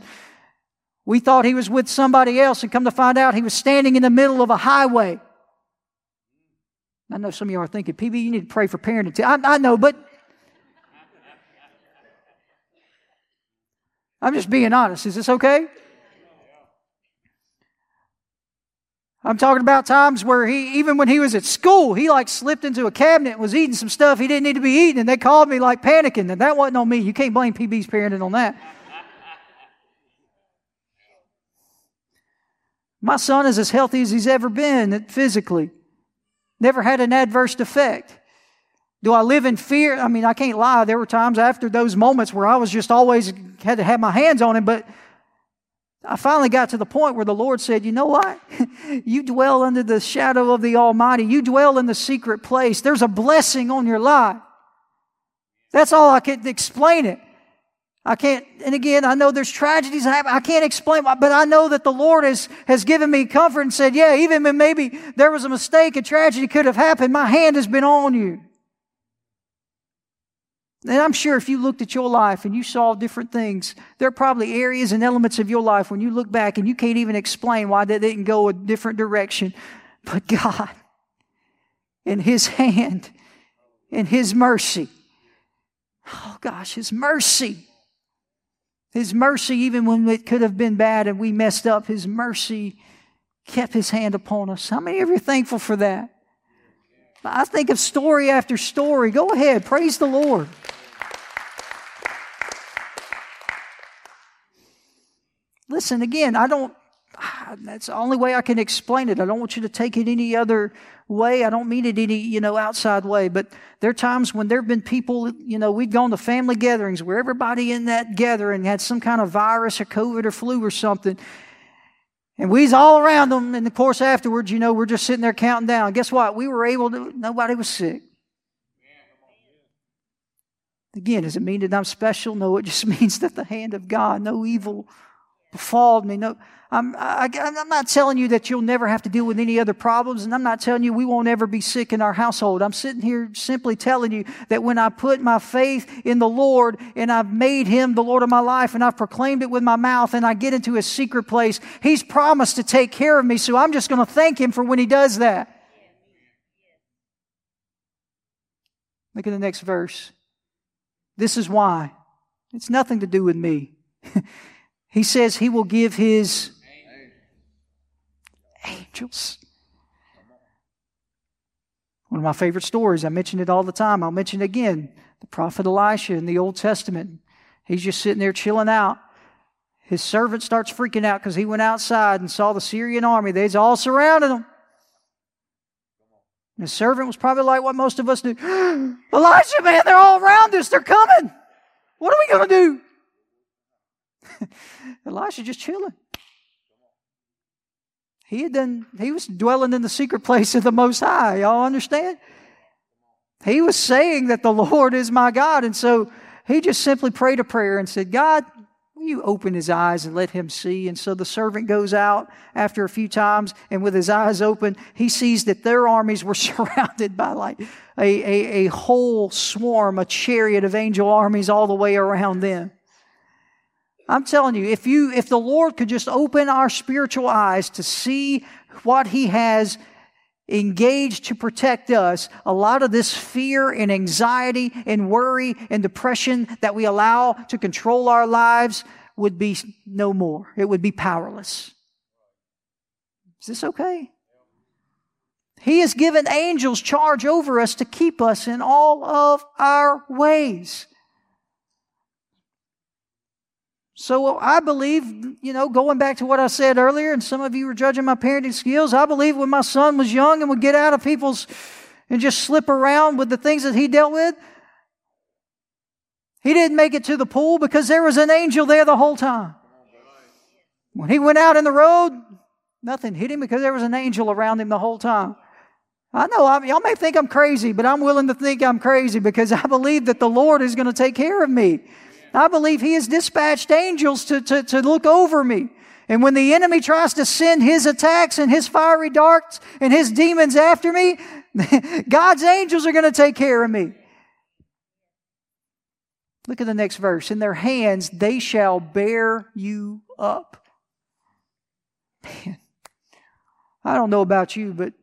we thought he was with somebody else, and come to find out he was standing in the middle of a highway. I know some of you are thinking, PB, you need to pray for parenting. I, I know, but I'm just being honest. Is this okay? I'm talking about times where he, even when he was at school, he like slipped into a cabinet and was eating some stuff he didn't need to be eating, and they called me like panicking, and that wasn't on me. You can't blame PB's parenting on that. My son is as healthy as he's ever been physically. Never had an adverse effect. Do I live in fear? I mean, I can't lie. There were times after those moments where I was just always had to have my hands on him, but I finally got to the point where the Lord said, You know what? you dwell under the shadow of the Almighty. You dwell in the secret place. There's a blessing on your life. That's all I can explain it. I can't, and again, I know there's tragedies that happen. I can't explain, but I know that the Lord has, has given me comfort and said, yeah, even when maybe there was a mistake, a tragedy could have happened, my hand has been on you. And I'm sure if you looked at your life and you saw different things, there are probably areas and elements of your life when you look back and you can't even explain why they didn't go a different direction. But God, in His hand, in His mercy, oh gosh, His mercy, His mercy, even when it could have been bad and we messed up, His mercy kept His hand upon us. How many of you are thankful for that? I think of story after story. Go ahead, praise the Lord. Listen, again, I don't, Ah, that's the only way I can explain it. I don't want you to take it any other way. I don't mean it any, you know, outside way. But there are times when there have been people, you know, we've gone to family gatherings where everybody in that gathering had some kind of virus or COVID or flu or something. And we's all around them. And of course, afterwards, you know, we're just sitting there counting down. Guess what? We were able to, nobody was sick. Again, does it mean that I'm special? No, it just means that the hand of God, no evil befalled me. No, I'm, I, am not telling you that you'll never have to deal with any other problems, and I'm not telling you we won't ever be sick in our household. I'm sitting here simply telling you that when I put my faith in the Lord and I've made Him the Lord of my life and I've proclaimed it with my mouth and I get into His secret place, He's promised to take care of me, so I'm just going to thank Him for when He does that. Look at the next verse. This is why. It's nothing to do with me. He says he will give his angels. One of my favorite stories, I mention it all the time. I'll mention it again. The prophet Elisha in the Old Testament. He's just sitting there chilling out. His servant starts freaking out because he went outside and saw the Syrian army. They's all surrounded him. And his servant was probably like what most of us do. Elijah, man, they're all around us. They're coming. What are we going to do? Elisha just chilling. He had done, he was dwelling in the secret place of the Most High. Y'all understand? He was saying that the Lord is my God. And so he just simply prayed a prayer and said, God, will you open his eyes and let him see? And so the servant goes out after a few times, and with his eyes open, he sees that their armies were surrounded by like a, a, a whole swarm, a chariot of angel armies all the way around them. I'm telling you, if you, if the Lord could just open our spiritual eyes to see what He has engaged to protect us, a lot of this fear and anxiety and worry and depression that we allow to control our lives would be no more. It would be powerless. Is this okay? He has given angels charge over us to keep us in all of our ways. So I believe, you know, going back to what I said earlier, and some of you were judging my parenting skills, I believe when my son was young and would get out of people's and just slip around with the things that he dealt with, he didn't make it to the pool because there was an angel there the whole time. When he went out in the road, nothing hit him because there was an angel around him the whole time. I know I, y'all may think I'm crazy, but I'm willing to think I'm crazy because I believe that the Lord is going to take care of me. I believe He has dispatched angels to, to, to look over me. And when the enemy tries to send his attacks and his fiery darts and his demons after me, God's angels are going to take care of me. Look at the next verse. In their hands they shall bear you up. Man, I don't know about you, but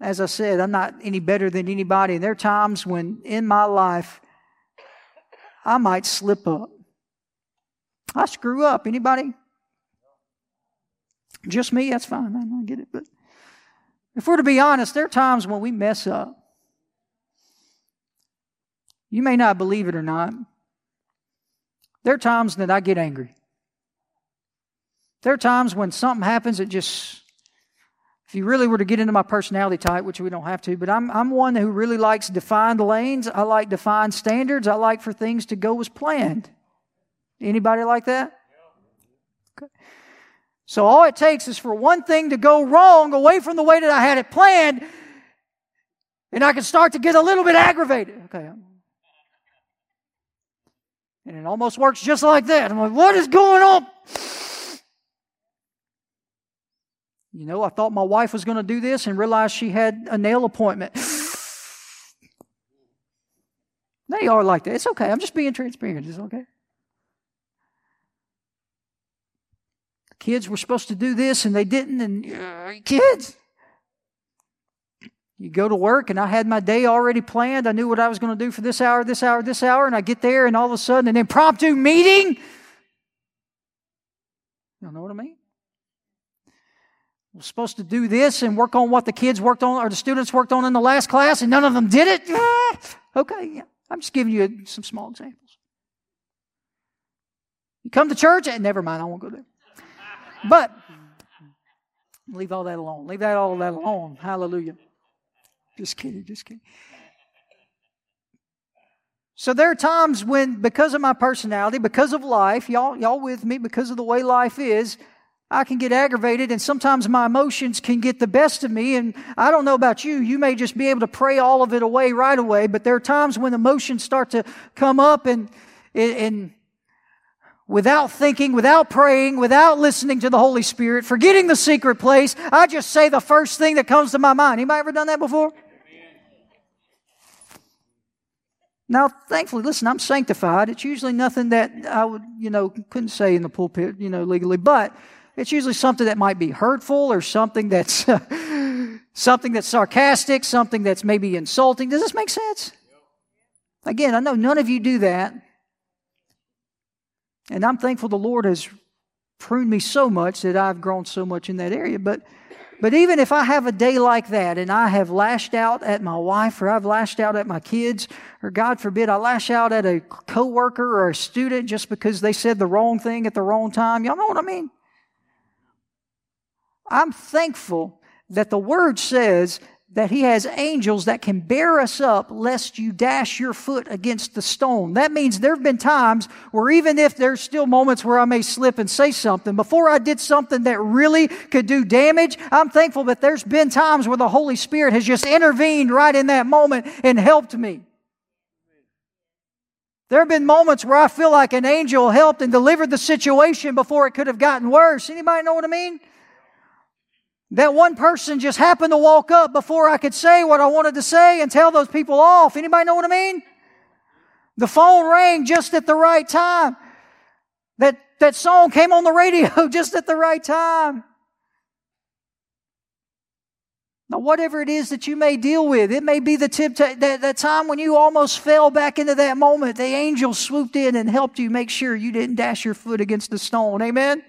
as I said, I'm not any better than anybody. And there are times when in my life I might slip up. I screw up. Anybody? Just me? That's fine. I get it. But if we're to be honest, there are times when we mess up. You may not believe it or not. There are times that I get angry. There are times when something happens that just if you really were to get into my personality type, which we don't have to, but I'm, I'm one who really likes defined lanes. I like defined standards. I like for things to go as planned. Anybody like that? Okay. So all it takes is for one thing to go wrong away from the way that I had it planned, And I can start to get a little bit aggravated. Okay. And it almost works just like that. I'm like, what is going on? You know, I thought my wife was going to do this and realized she had a nail appointment. they are like that. It's okay. I'm just being transparent. It's okay. Kids were supposed to do this and they didn't, and uh, kids. You go to work, and I had my day already planned. I knew what I was going to do for this hour, this hour, this hour, and I get there, and all of a sudden, an impromptu meeting. You know what I mean? We're supposed to do this and work on what the kids worked on or the students worked on in the last class, and none of them did it. Ah, okay, yeah. I'm just giving you some small examples. You come to church, and never mind, I won't go there. But leave all that alone. Leave that all that alone. Hallelujah. Just kidding, just kidding. So there are times when, because of my personality, because of life, y'all, y'all with me, because of the way life is, I can get aggravated and sometimes my emotions can get the best of me. And I don't know about you. You may just be able to pray all of it away right away, but there are times when emotions start to come up and, and without thinking, without praying, without listening to the Holy Spirit, forgetting the secret place, I just say the first thing that comes to my mind. Anybody ever done that before? Now, thankfully, listen, I'm sanctified. It's usually nothing that I would, you know, couldn't say in the pulpit, you know, legally, but it's usually something that might be hurtful or something that's something that's sarcastic, something that's maybe insulting. Does this make sense? Again, I know none of you do that. And I'm thankful the Lord has pruned me so much that I've grown so much in that area. But but even if I have a day like that and I have lashed out at my wife or I've lashed out at my kids, or God forbid, I lash out at a coworker or a student just because they said the wrong thing at the wrong time, y'all know what I mean? I'm thankful that the word says that he has angels that can bear us up lest you dash your foot against the stone. That means there have been times where even if there's still moments where I may slip and say something, before I did something that really could do damage, I'm thankful that there's been times where the Holy Spirit has just intervened right in that moment and helped me. There have been moments where I feel like an angel helped and delivered the situation before it could have gotten worse. Anybody know what I mean? That one person just happened to walk up before I could say what I wanted to say and tell those people off. Anybody know what I mean? The phone rang just at the right time. That, that song came on the radio just at the right time. Now, whatever it is that you may deal with, it may be the temptation, that, that time when you almost fell back into that moment, the angel swooped in and helped you make sure you didn't dash your foot against the stone. Amen?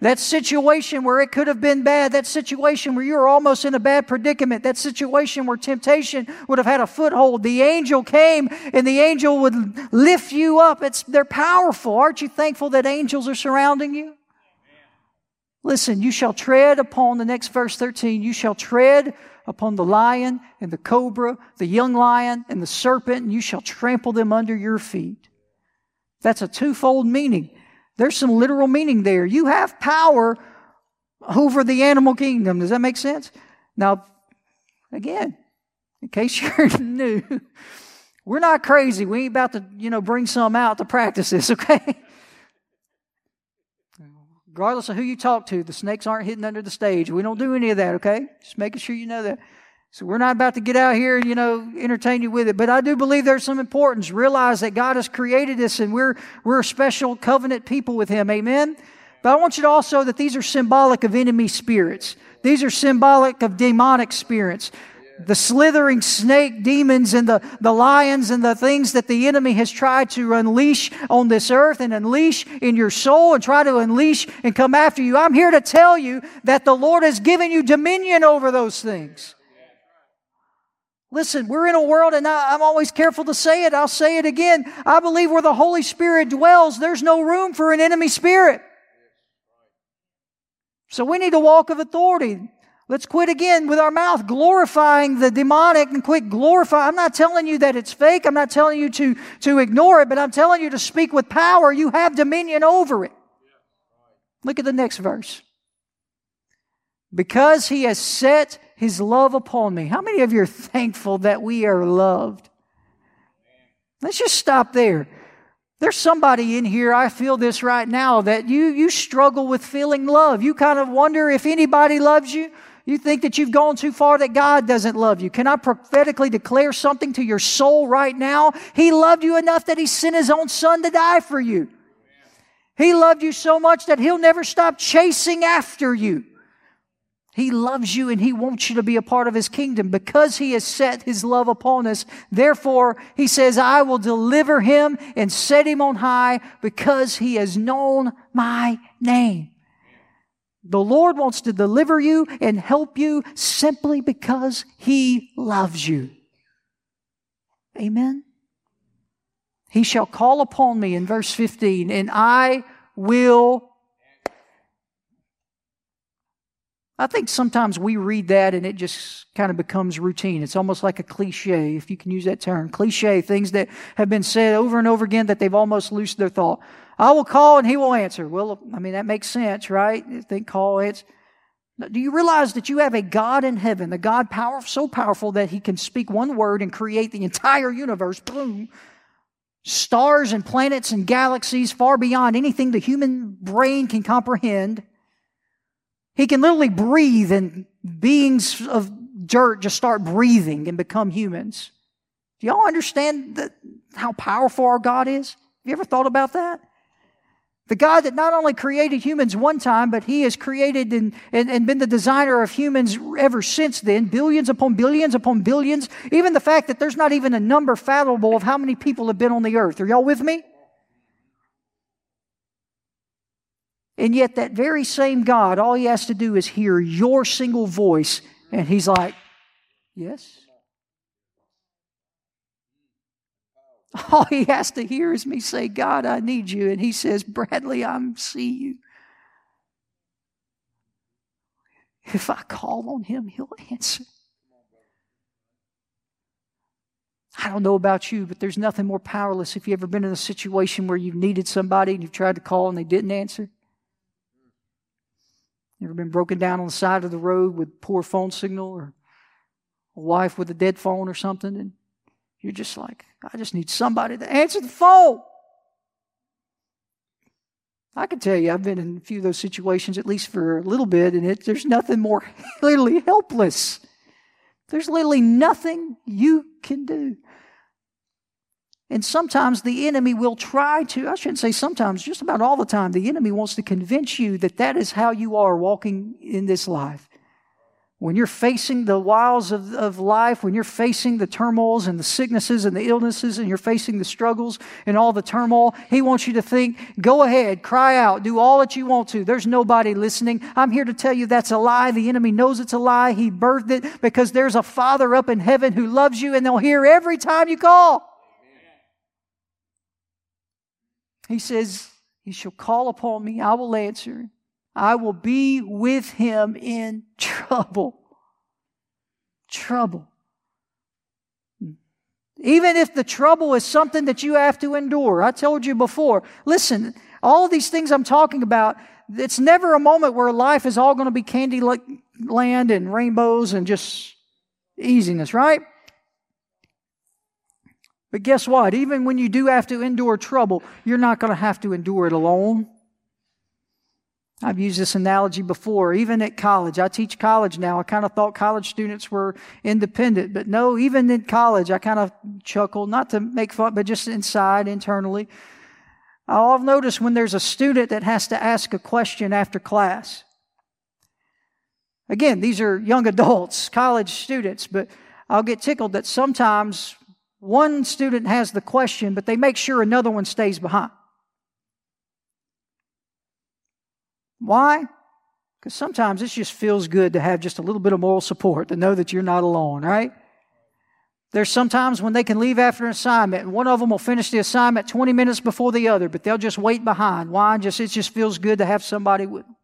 That situation where it could have been bad, that situation where you were almost in a bad predicament, that situation where temptation would have had a foothold. The angel came and the angel would lift you up. It's, they're powerful. Aren't you thankful that angels are surrounding you? Listen, you shall tread upon the next verse 13, you shall tread upon the lion and the cobra, the young lion and the serpent, and you shall trample them under your feet. That's a twofold meaning. There's some literal meaning there. You have power over the animal kingdom. Does that make sense? Now, again, in case you're new, we're not crazy. We ain't about to, you know, bring some out to practice this, okay? Regardless of who you talk to, the snakes aren't hidden under the stage. We don't do any of that, okay? Just making sure you know that. So we're not about to get out here and, you know, entertain you with it. But I do believe there's some importance. Realize that God has created us and we're, we're a special covenant people with Him. Amen? But I want you to also that these are symbolic of enemy spirits. These are symbolic of demonic spirits. The slithering snake demons and the, the lions and the things that the enemy has tried to unleash on this earth and unleash in your soul and try to unleash and come after you. I'm here to tell you that the Lord has given you dominion over those things. Listen, we're in a world, and I, am always careful to say it. I'll say it again. I believe where the Holy Spirit dwells, there's no room for an enemy spirit. So we need to walk of authority. Let's quit again with our mouth glorifying the demonic and quit glorifying. I'm not telling you that it's fake. I'm not telling you to, to ignore it, but I'm telling you to speak with power. You have dominion over it. Look at the next verse. Because he has set his love upon me. How many of you are thankful that we are loved? Let's just stop there. There's somebody in here, I feel this right now, that you, you struggle with feeling love. You kind of wonder if anybody loves you. You think that you've gone too far, that God doesn't love you. Can I prophetically declare something to your soul right now? He loved you enough that He sent His own Son to die for you. He loved you so much that He'll never stop chasing after you. He loves you and He wants you to be a part of His kingdom because He has set His love upon us. Therefore, He says, I will deliver Him and set Him on high because He has known my name. The Lord wants to deliver you and help you simply because He loves you. Amen. He shall call upon me in verse 15 and I will. I think sometimes we read that and it just kind of becomes routine. It's almost like a cliche, if you can use that term. Cliche, things that have been said over and over again that they've almost lost their thought. I will call and he will answer. Well, I mean, that makes sense, right? think call, answer. Do you realize that you have a God in heaven, a God power, so powerful that he can speak one word and create the entire universe? Boom. Stars and planets and galaxies far beyond anything the human brain can comprehend. He can literally breathe and beings of dirt just start breathing and become humans. Do y'all understand that, how powerful our God is? Have you ever thought about that? The God that not only created humans one time, but He has created and, and, and, been the designer of humans ever since then, billions upon billions upon billions. Even the fact that there's not even a number fathomable of how many people have been on the earth. Are y'all with me? And yet, that very same God, all He has to do is hear your single voice, and He's like, Yes? All he has to hear is me say, God, I need you. And he says, Bradley, I'm see you. If I call on him, he'll answer. I don't know about you, but there's nothing more powerless if you've ever been in a situation where you've needed somebody and you've tried to call and they didn't answer. Ever been broken down on the side of the road with poor phone signal or a wife with a dead phone or something and you're just like, I just need somebody to answer the phone. I can tell you, I've been in a few of those situations, at least for a little bit, and it, there's nothing more literally helpless. There's literally nothing you can do. And sometimes the enemy will try to, I shouldn't say sometimes, just about all the time, the enemy wants to convince you that that is how you are walking in this life. When you're facing the wiles of, of life, when you're facing the turmoils and the sicknesses and the illnesses, and you're facing the struggles and all the turmoil, He wants you to think, go ahead, cry out, do all that you want to. There's nobody listening. I'm here to tell you that's a lie. The enemy knows it's a lie. He birthed it because there's a Father up in heaven who loves you and they'll hear every time you call. He says, He shall call upon me, I will answer. I will be with him in trouble. Trouble. Even if the trouble is something that you have to endure. I told you before. Listen, all these things I'm talking about, it's never a moment where life is all going to be candy land and rainbows and just easiness, right? But guess what? Even when you do have to endure trouble, you're not going to have to endure it alone. I've used this analogy before, even at college. I teach college now. I kind of thought college students were independent, but no, even in college, I kind of chuckle, not to make fun, but just inside, internally. I've noticed when there's a student that has to ask a question after class. Again, these are young adults, college students, but I'll get tickled that sometimes one student has the question, but they make sure another one stays behind. Why? Because sometimes it just feels good to have just a little bit of moral support, to know that you're not alone, right? There's sometimes when they can leave after an assignment, and one of them will finish the assignment 20 minutes before the other, but they'll just wait behind. Why? Just it just feels good to have somebody with them.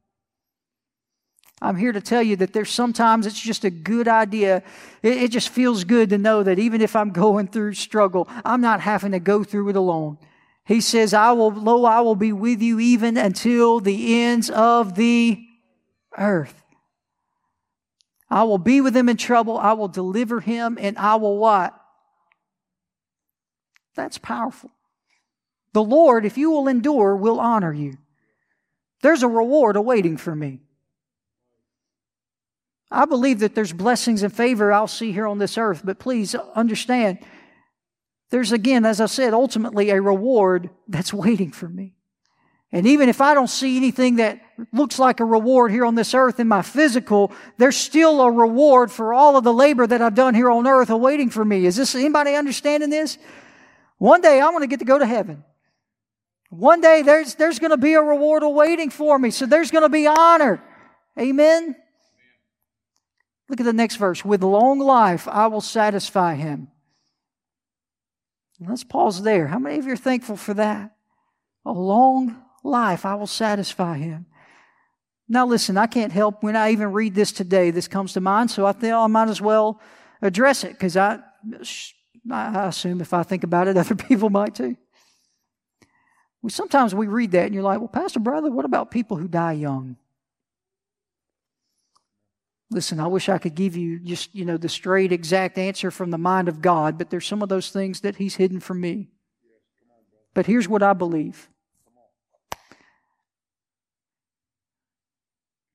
I'm here to tell you that there's sometimes it's just a good idea. It, it just feels good to know that even if I'm going through struggle, I'm not having to go through it alone. He says, I will, lo, I will be with you even until the ends of the earth. I will be with him in trouble. I will deliver him and I will what? That's powerful. The Lord, if you will endure, will honor you. There's a reward awaiting for me. I believe that there's blessings and favor I'll see here on this earth, but please understand there's again, as I said, ultimately a reward that's waiting for me. And even if I don't see anything that looks like a reward here on this earth in my physical, there's still a reward for all of the labor that I've done here on earth awaiting for me. Is this anybody understanding this? One day I'm going to get to go to heaven. One day there's, there's going to be a reward awaiting for me. So there's going to be honor. Amen. Look at the next verse. With long life I will satisfy him. Let's pause there. How many of you are thankful for that? A long life, I will satisfy him. Now, listen, I can't help when I even read this today, this comes to mind, so I think I might as well address it because I, I assume if I think about it, other people might too. We, sometimes we read that and you're like, well, Pastor Bradley, what about people who die young? Listen, I wish I could give you just, you know, the straight, exact answer from the mind of God, but there's some of those things that He's hidden from me. But here's what I believe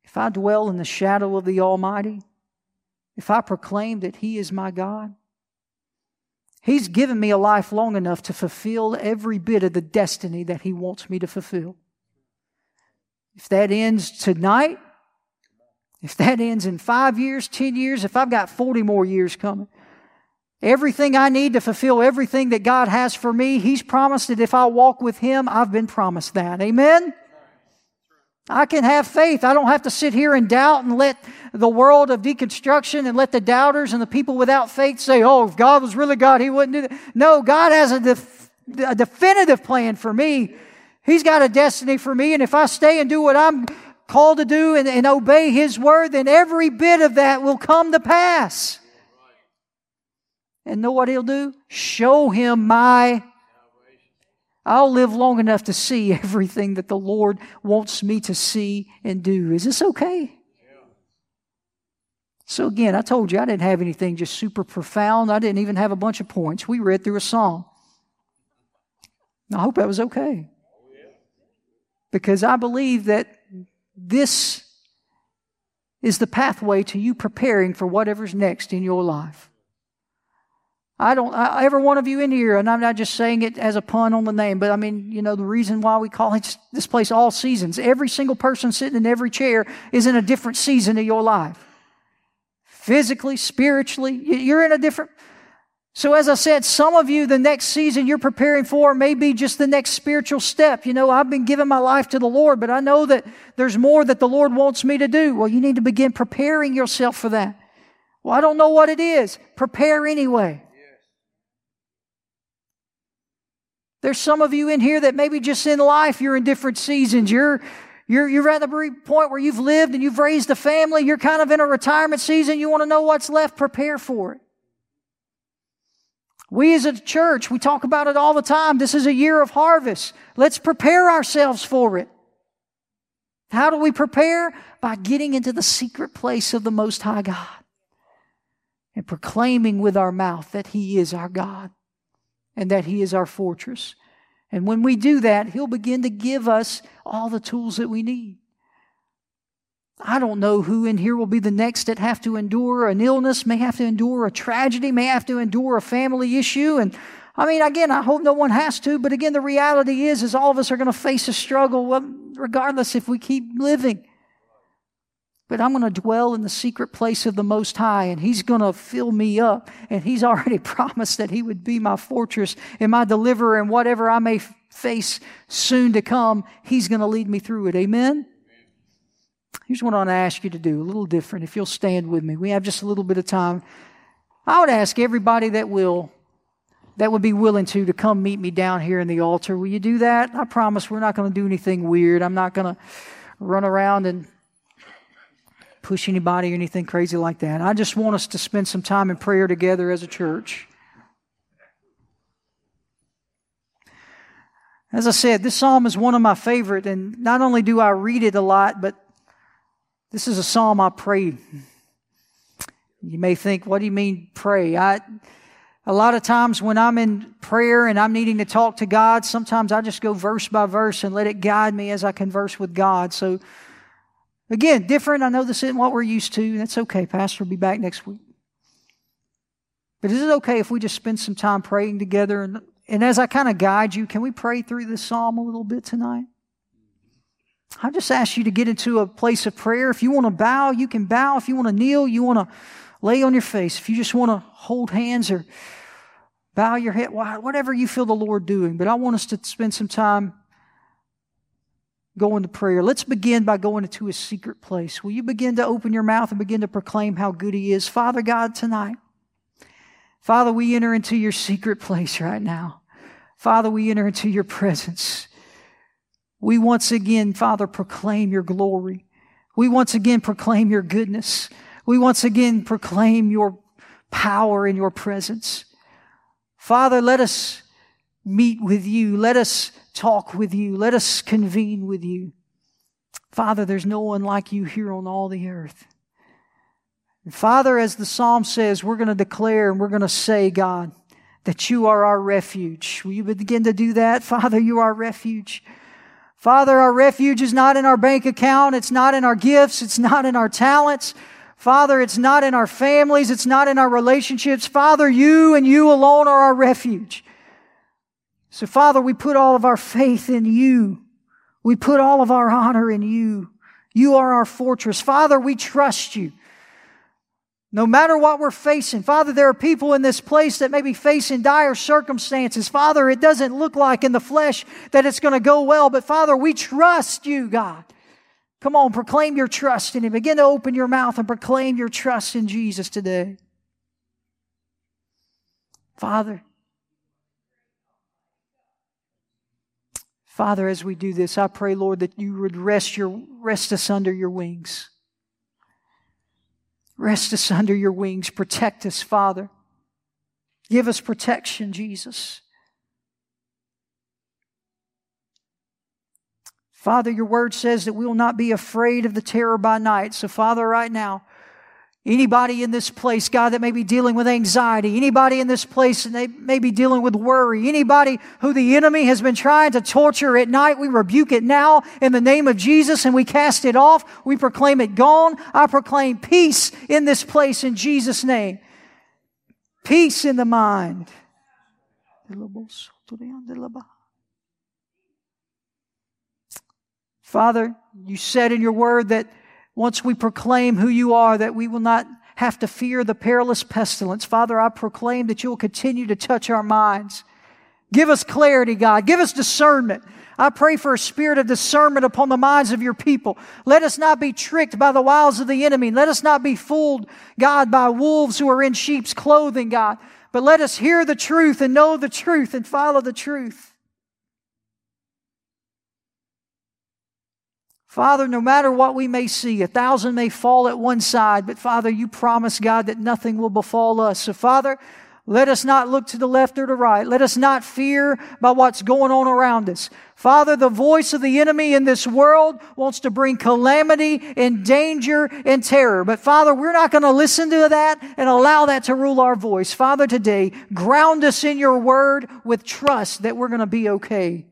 if I dwell in the shadow of the Almighty, if I proclaim that He is my God, He's given me a life long enough to fulfill every bit of the destiny that He wants me to fulfill. If that ends tonight, if that ends in five years, 10 years, if I've got 40 more years coming, everything I need to fulfill everything that God has for me, He's promised that if I walk with Him, I've been promised that. Amen? I can have faith. I don't have to sit here and doubt and let the world of deconstruction and let the doubters and the people without faith say, oh, if God was really God, He wouldn't do that. No, God has a, def- a definitive plan for me. He's got a destiny for me. And if I stay and do what I'm called to do and, and obey His word, then every bit of that will come to pass. And know what He'll do? Show Him my I'll live long enough to see everything that the Lord wants me to see and do. Is this okay? So, again, I told you I didn't have anything just super profound. I didn't even have a bunch of points. We read through a song. I hope that was okay. Because I believe that this is the pathway to you preparing for whatever's next in your life. I don't, I, every one of you in here, and I'm not just saying it as a pun on the name, but I mean, you know, the reason why we call it, this place all seasons. Every single person sitting in every chair is in a different season of your life. Physically, spiritually, you're in a different. So, as I said, some of you, the next season you're preparing for may be just the next spiritual step. You know, I've been giving my life to the Lord, but I know that there's more that the Lord wants me to do. Well, you need to begin preparing yourself for that. Well, I don't know what it is. Prepare anyway. There's some of you in here that maybe just in life you're in different seasons. You're you're, you're at the point where you've lived and you've raised a family. You're kind of in a retirement season. You want to know what's left. Prepare for it. We as a church, we talk about it all the time. This is a year of harvest. Let's prepare ourselves for it. How do we prepare? By getting into the secret place of the Most High God and proclaiming with our mouth that He is our God and that He is our fortress. And when we do that, He'll begin to give us all the tools that we need. I don't know who in here will be the next that have to endure an illness, may have to endure a tragedy, may have to endure a family issue. And I mean, again, I hope no one has to, but again, the reality is, is all of us are going to face a struggle, regardless if we keep living. But I'm going to dwell in the secret place of the Most High, and He's going to fill me up. And He's already promised that He would be my fortress and my deliverer, and whatever I may face soon to come, He's going to lead me through it. Amen? Here's what I want to ask you to do, a little different. If you'll stand with me, we have just a little bit of time. I would ask everybody that will, that would be willing to, to come meet me down here in the altar. Will you do that? I promise we're not going to do anything weird. I'm not going to run around and push anybody or anything crazy like that. I just want us to spend some time in prayer together as a church. As I said, this psalm is one of my favorite, and not only do I read it a lot, but this is a psalm I pray You may think, what do you mean pray? I, a lot of times when I'm in prayer and I'm needing to talk to God, sometimes I just go verse by verse and let it guide me as I converse with God. So, again, different. I know this isn't what we're used to. That's okay. Pastor will be back next week. But is it okay if we just spend some time praying together? And, and as I kind of guide you, can we pray through this psalm a little bit tonight? I just ask you to get into a place of prayer. If you want to bow, you can bow. If you want to kneel, you want to lay on your face. If you just want to hold hands or bow your head, whatever you feel the Lord doing. But I want us to spend some time going to prayer. Let's begin by going into a secret place. Will you begin to open your mouth and begin to proclaim how good He is? Father God, tonight, Father, we enter into your secret place right now. Father, we enter into your presence. We once again, Father, proclaim your glory. We once again proclaim your goodness. We once again proclaim your power and your presence. Father, let us meet with you. Let us talk with you. Let us convene with you. Father, there's no one like you here on all the earth. And Father, as the psalm says, we're going to declare and we're going to say, God, that you are our refuge. Will you begin to do that? Father, you are our refuge. Father, our refuge is not in our bank account. It's not in our gifts. It's not in our talents. Father, it's not in our families. It's not in our relationships. Father, you and you alone are our refuge. So, Father, we put all of our faith in you. We put all of our honor in you. You are our fortress. Father, we trust you. No matter what we're facing, Father, there are people in this place that may be facing dire circumstances. Father, it doesn't look like in the flesh that it's going to go well, but Father, we trust you, God. Come on, proclaim your trust in Him. Begin to open your mouth and proclaim your trust in Jesus today. Father, Father, as we do this, I pray, Lord, that you would rest, your, rest us under your wings. Rest us under your wings. Protect us, Father. Give us protection, Jesus. Father, your word says that we will not be afraid of the terror by night. So, Father, right now, Anybody in this place, God, that may be dealing with anxiety, anybody in this place and they may be dealing with worry, anybody who the enemy has been trying to torture at night, we rebuke it now in the name of Jesus and we cast it off. We proclaim it gone. I proclaim peace in this place in Jesus' name. Peace in the mind. Father, you said in your word that once we proclaim who you are, that we will not have to fear the perilous pestilence. Father, I proclaim that you will continue to touch our minds. Give us clarity, God. Give us discernment. I pray for a spirit of discernment upon the minds of your people. Let us not be tricked by the wiles of the enemy. Let us not be fooled, God, by wolves who are in sheep's clothing, God. But let us hear the truth and know the truth and follow the truth. Father, no matter what we may see, a thousand may fall at one side, but Father, you promise, God, that nothing will befall us. So, Father, let us not look to the left or the right. Let us not fear by what's going on around us. Father, the voice of the enemy in this world wants to bring calamity and danger and terror. But Father, we're not going to listen to that and allow that to rule our voice. Father, today, ground us in your word with trust that we're going to be okay.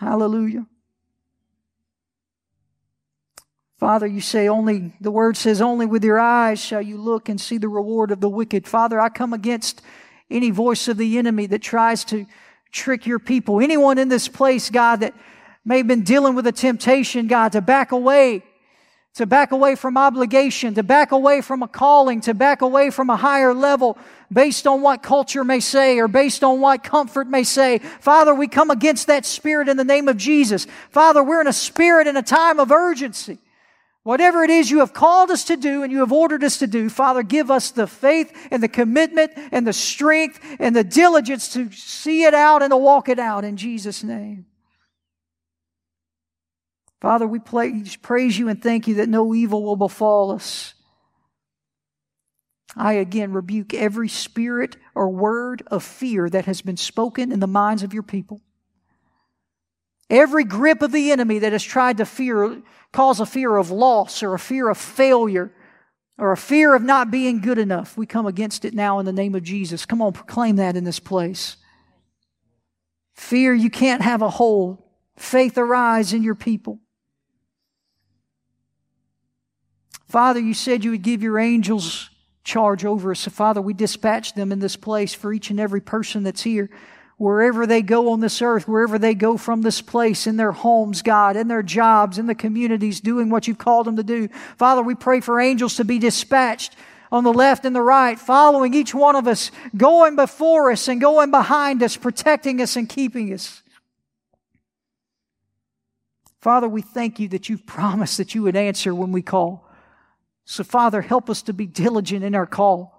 Hallelujah. Father, you say only, the word says, only with your eyes shall you look and see the reward of the wicked. Father, I come against any voice of the enemy that tries to trick your people. Anyone in this place, God, that may have been dealing with a temptation, God, to back away, to back away from obligation, to back away from a calling, to back away from a higher level based on what culture may say or based on what comfort may say. Father, we come against that spirit in the name of Jesus. Father, we're in a spirit in a time of urgency. Whatever it is you have called us to do and you have ordered us to do, Father, give us the faith and the commitment and the strength and the diligence to see it out and to walk it out in Jesus' name. Father, we praise you and thank you that no evil will befall us. I again rebuke every spirit or word of fear that has been spoken in the minds of your people. Every grip of the enemy that has tried to fear, cause a fear of loss or a fear of failure or a fear of not being good enough. We come against it now in the name of Jesus. Come on, proclaim that in this place. Fear you can't have a hold. Faith arise in your people. Father, you said you would give your angels charge over us. So, Father, we dispatch them in this place for each and every person that's here. Wherever they go on this earth, wherever they go from this place, in their homes, God, in their jobs, in the communities, doing what you've called them to do. Father, we pray for angels to be dispatched on the left and the right, following each one of us, going before us and going behind us, protecting us and keeping us. Father, we thank you that you've promised that you would answer when we call. So, Father, help us to be diligent in our call.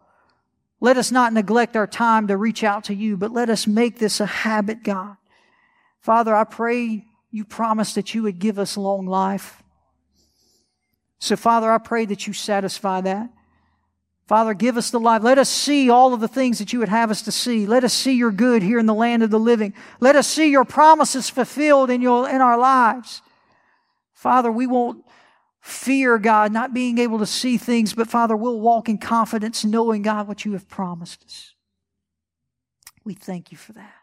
Let us not neglect our time to reach out to you, but let us make this a habit, God. Father, I pray you promised that you would give us long life. So, Father, I pray that you satisfy that. Father, give us the life. Let us see all of the things that you would have us to see. Let us see your good here in the land of the living. Let us see your promises fulfilled in, your, in our lives. Father, we won't fear, God, not being able to see things, but Father, we'll walk in confidence knowing, God, what you have promised us. We thank you for that.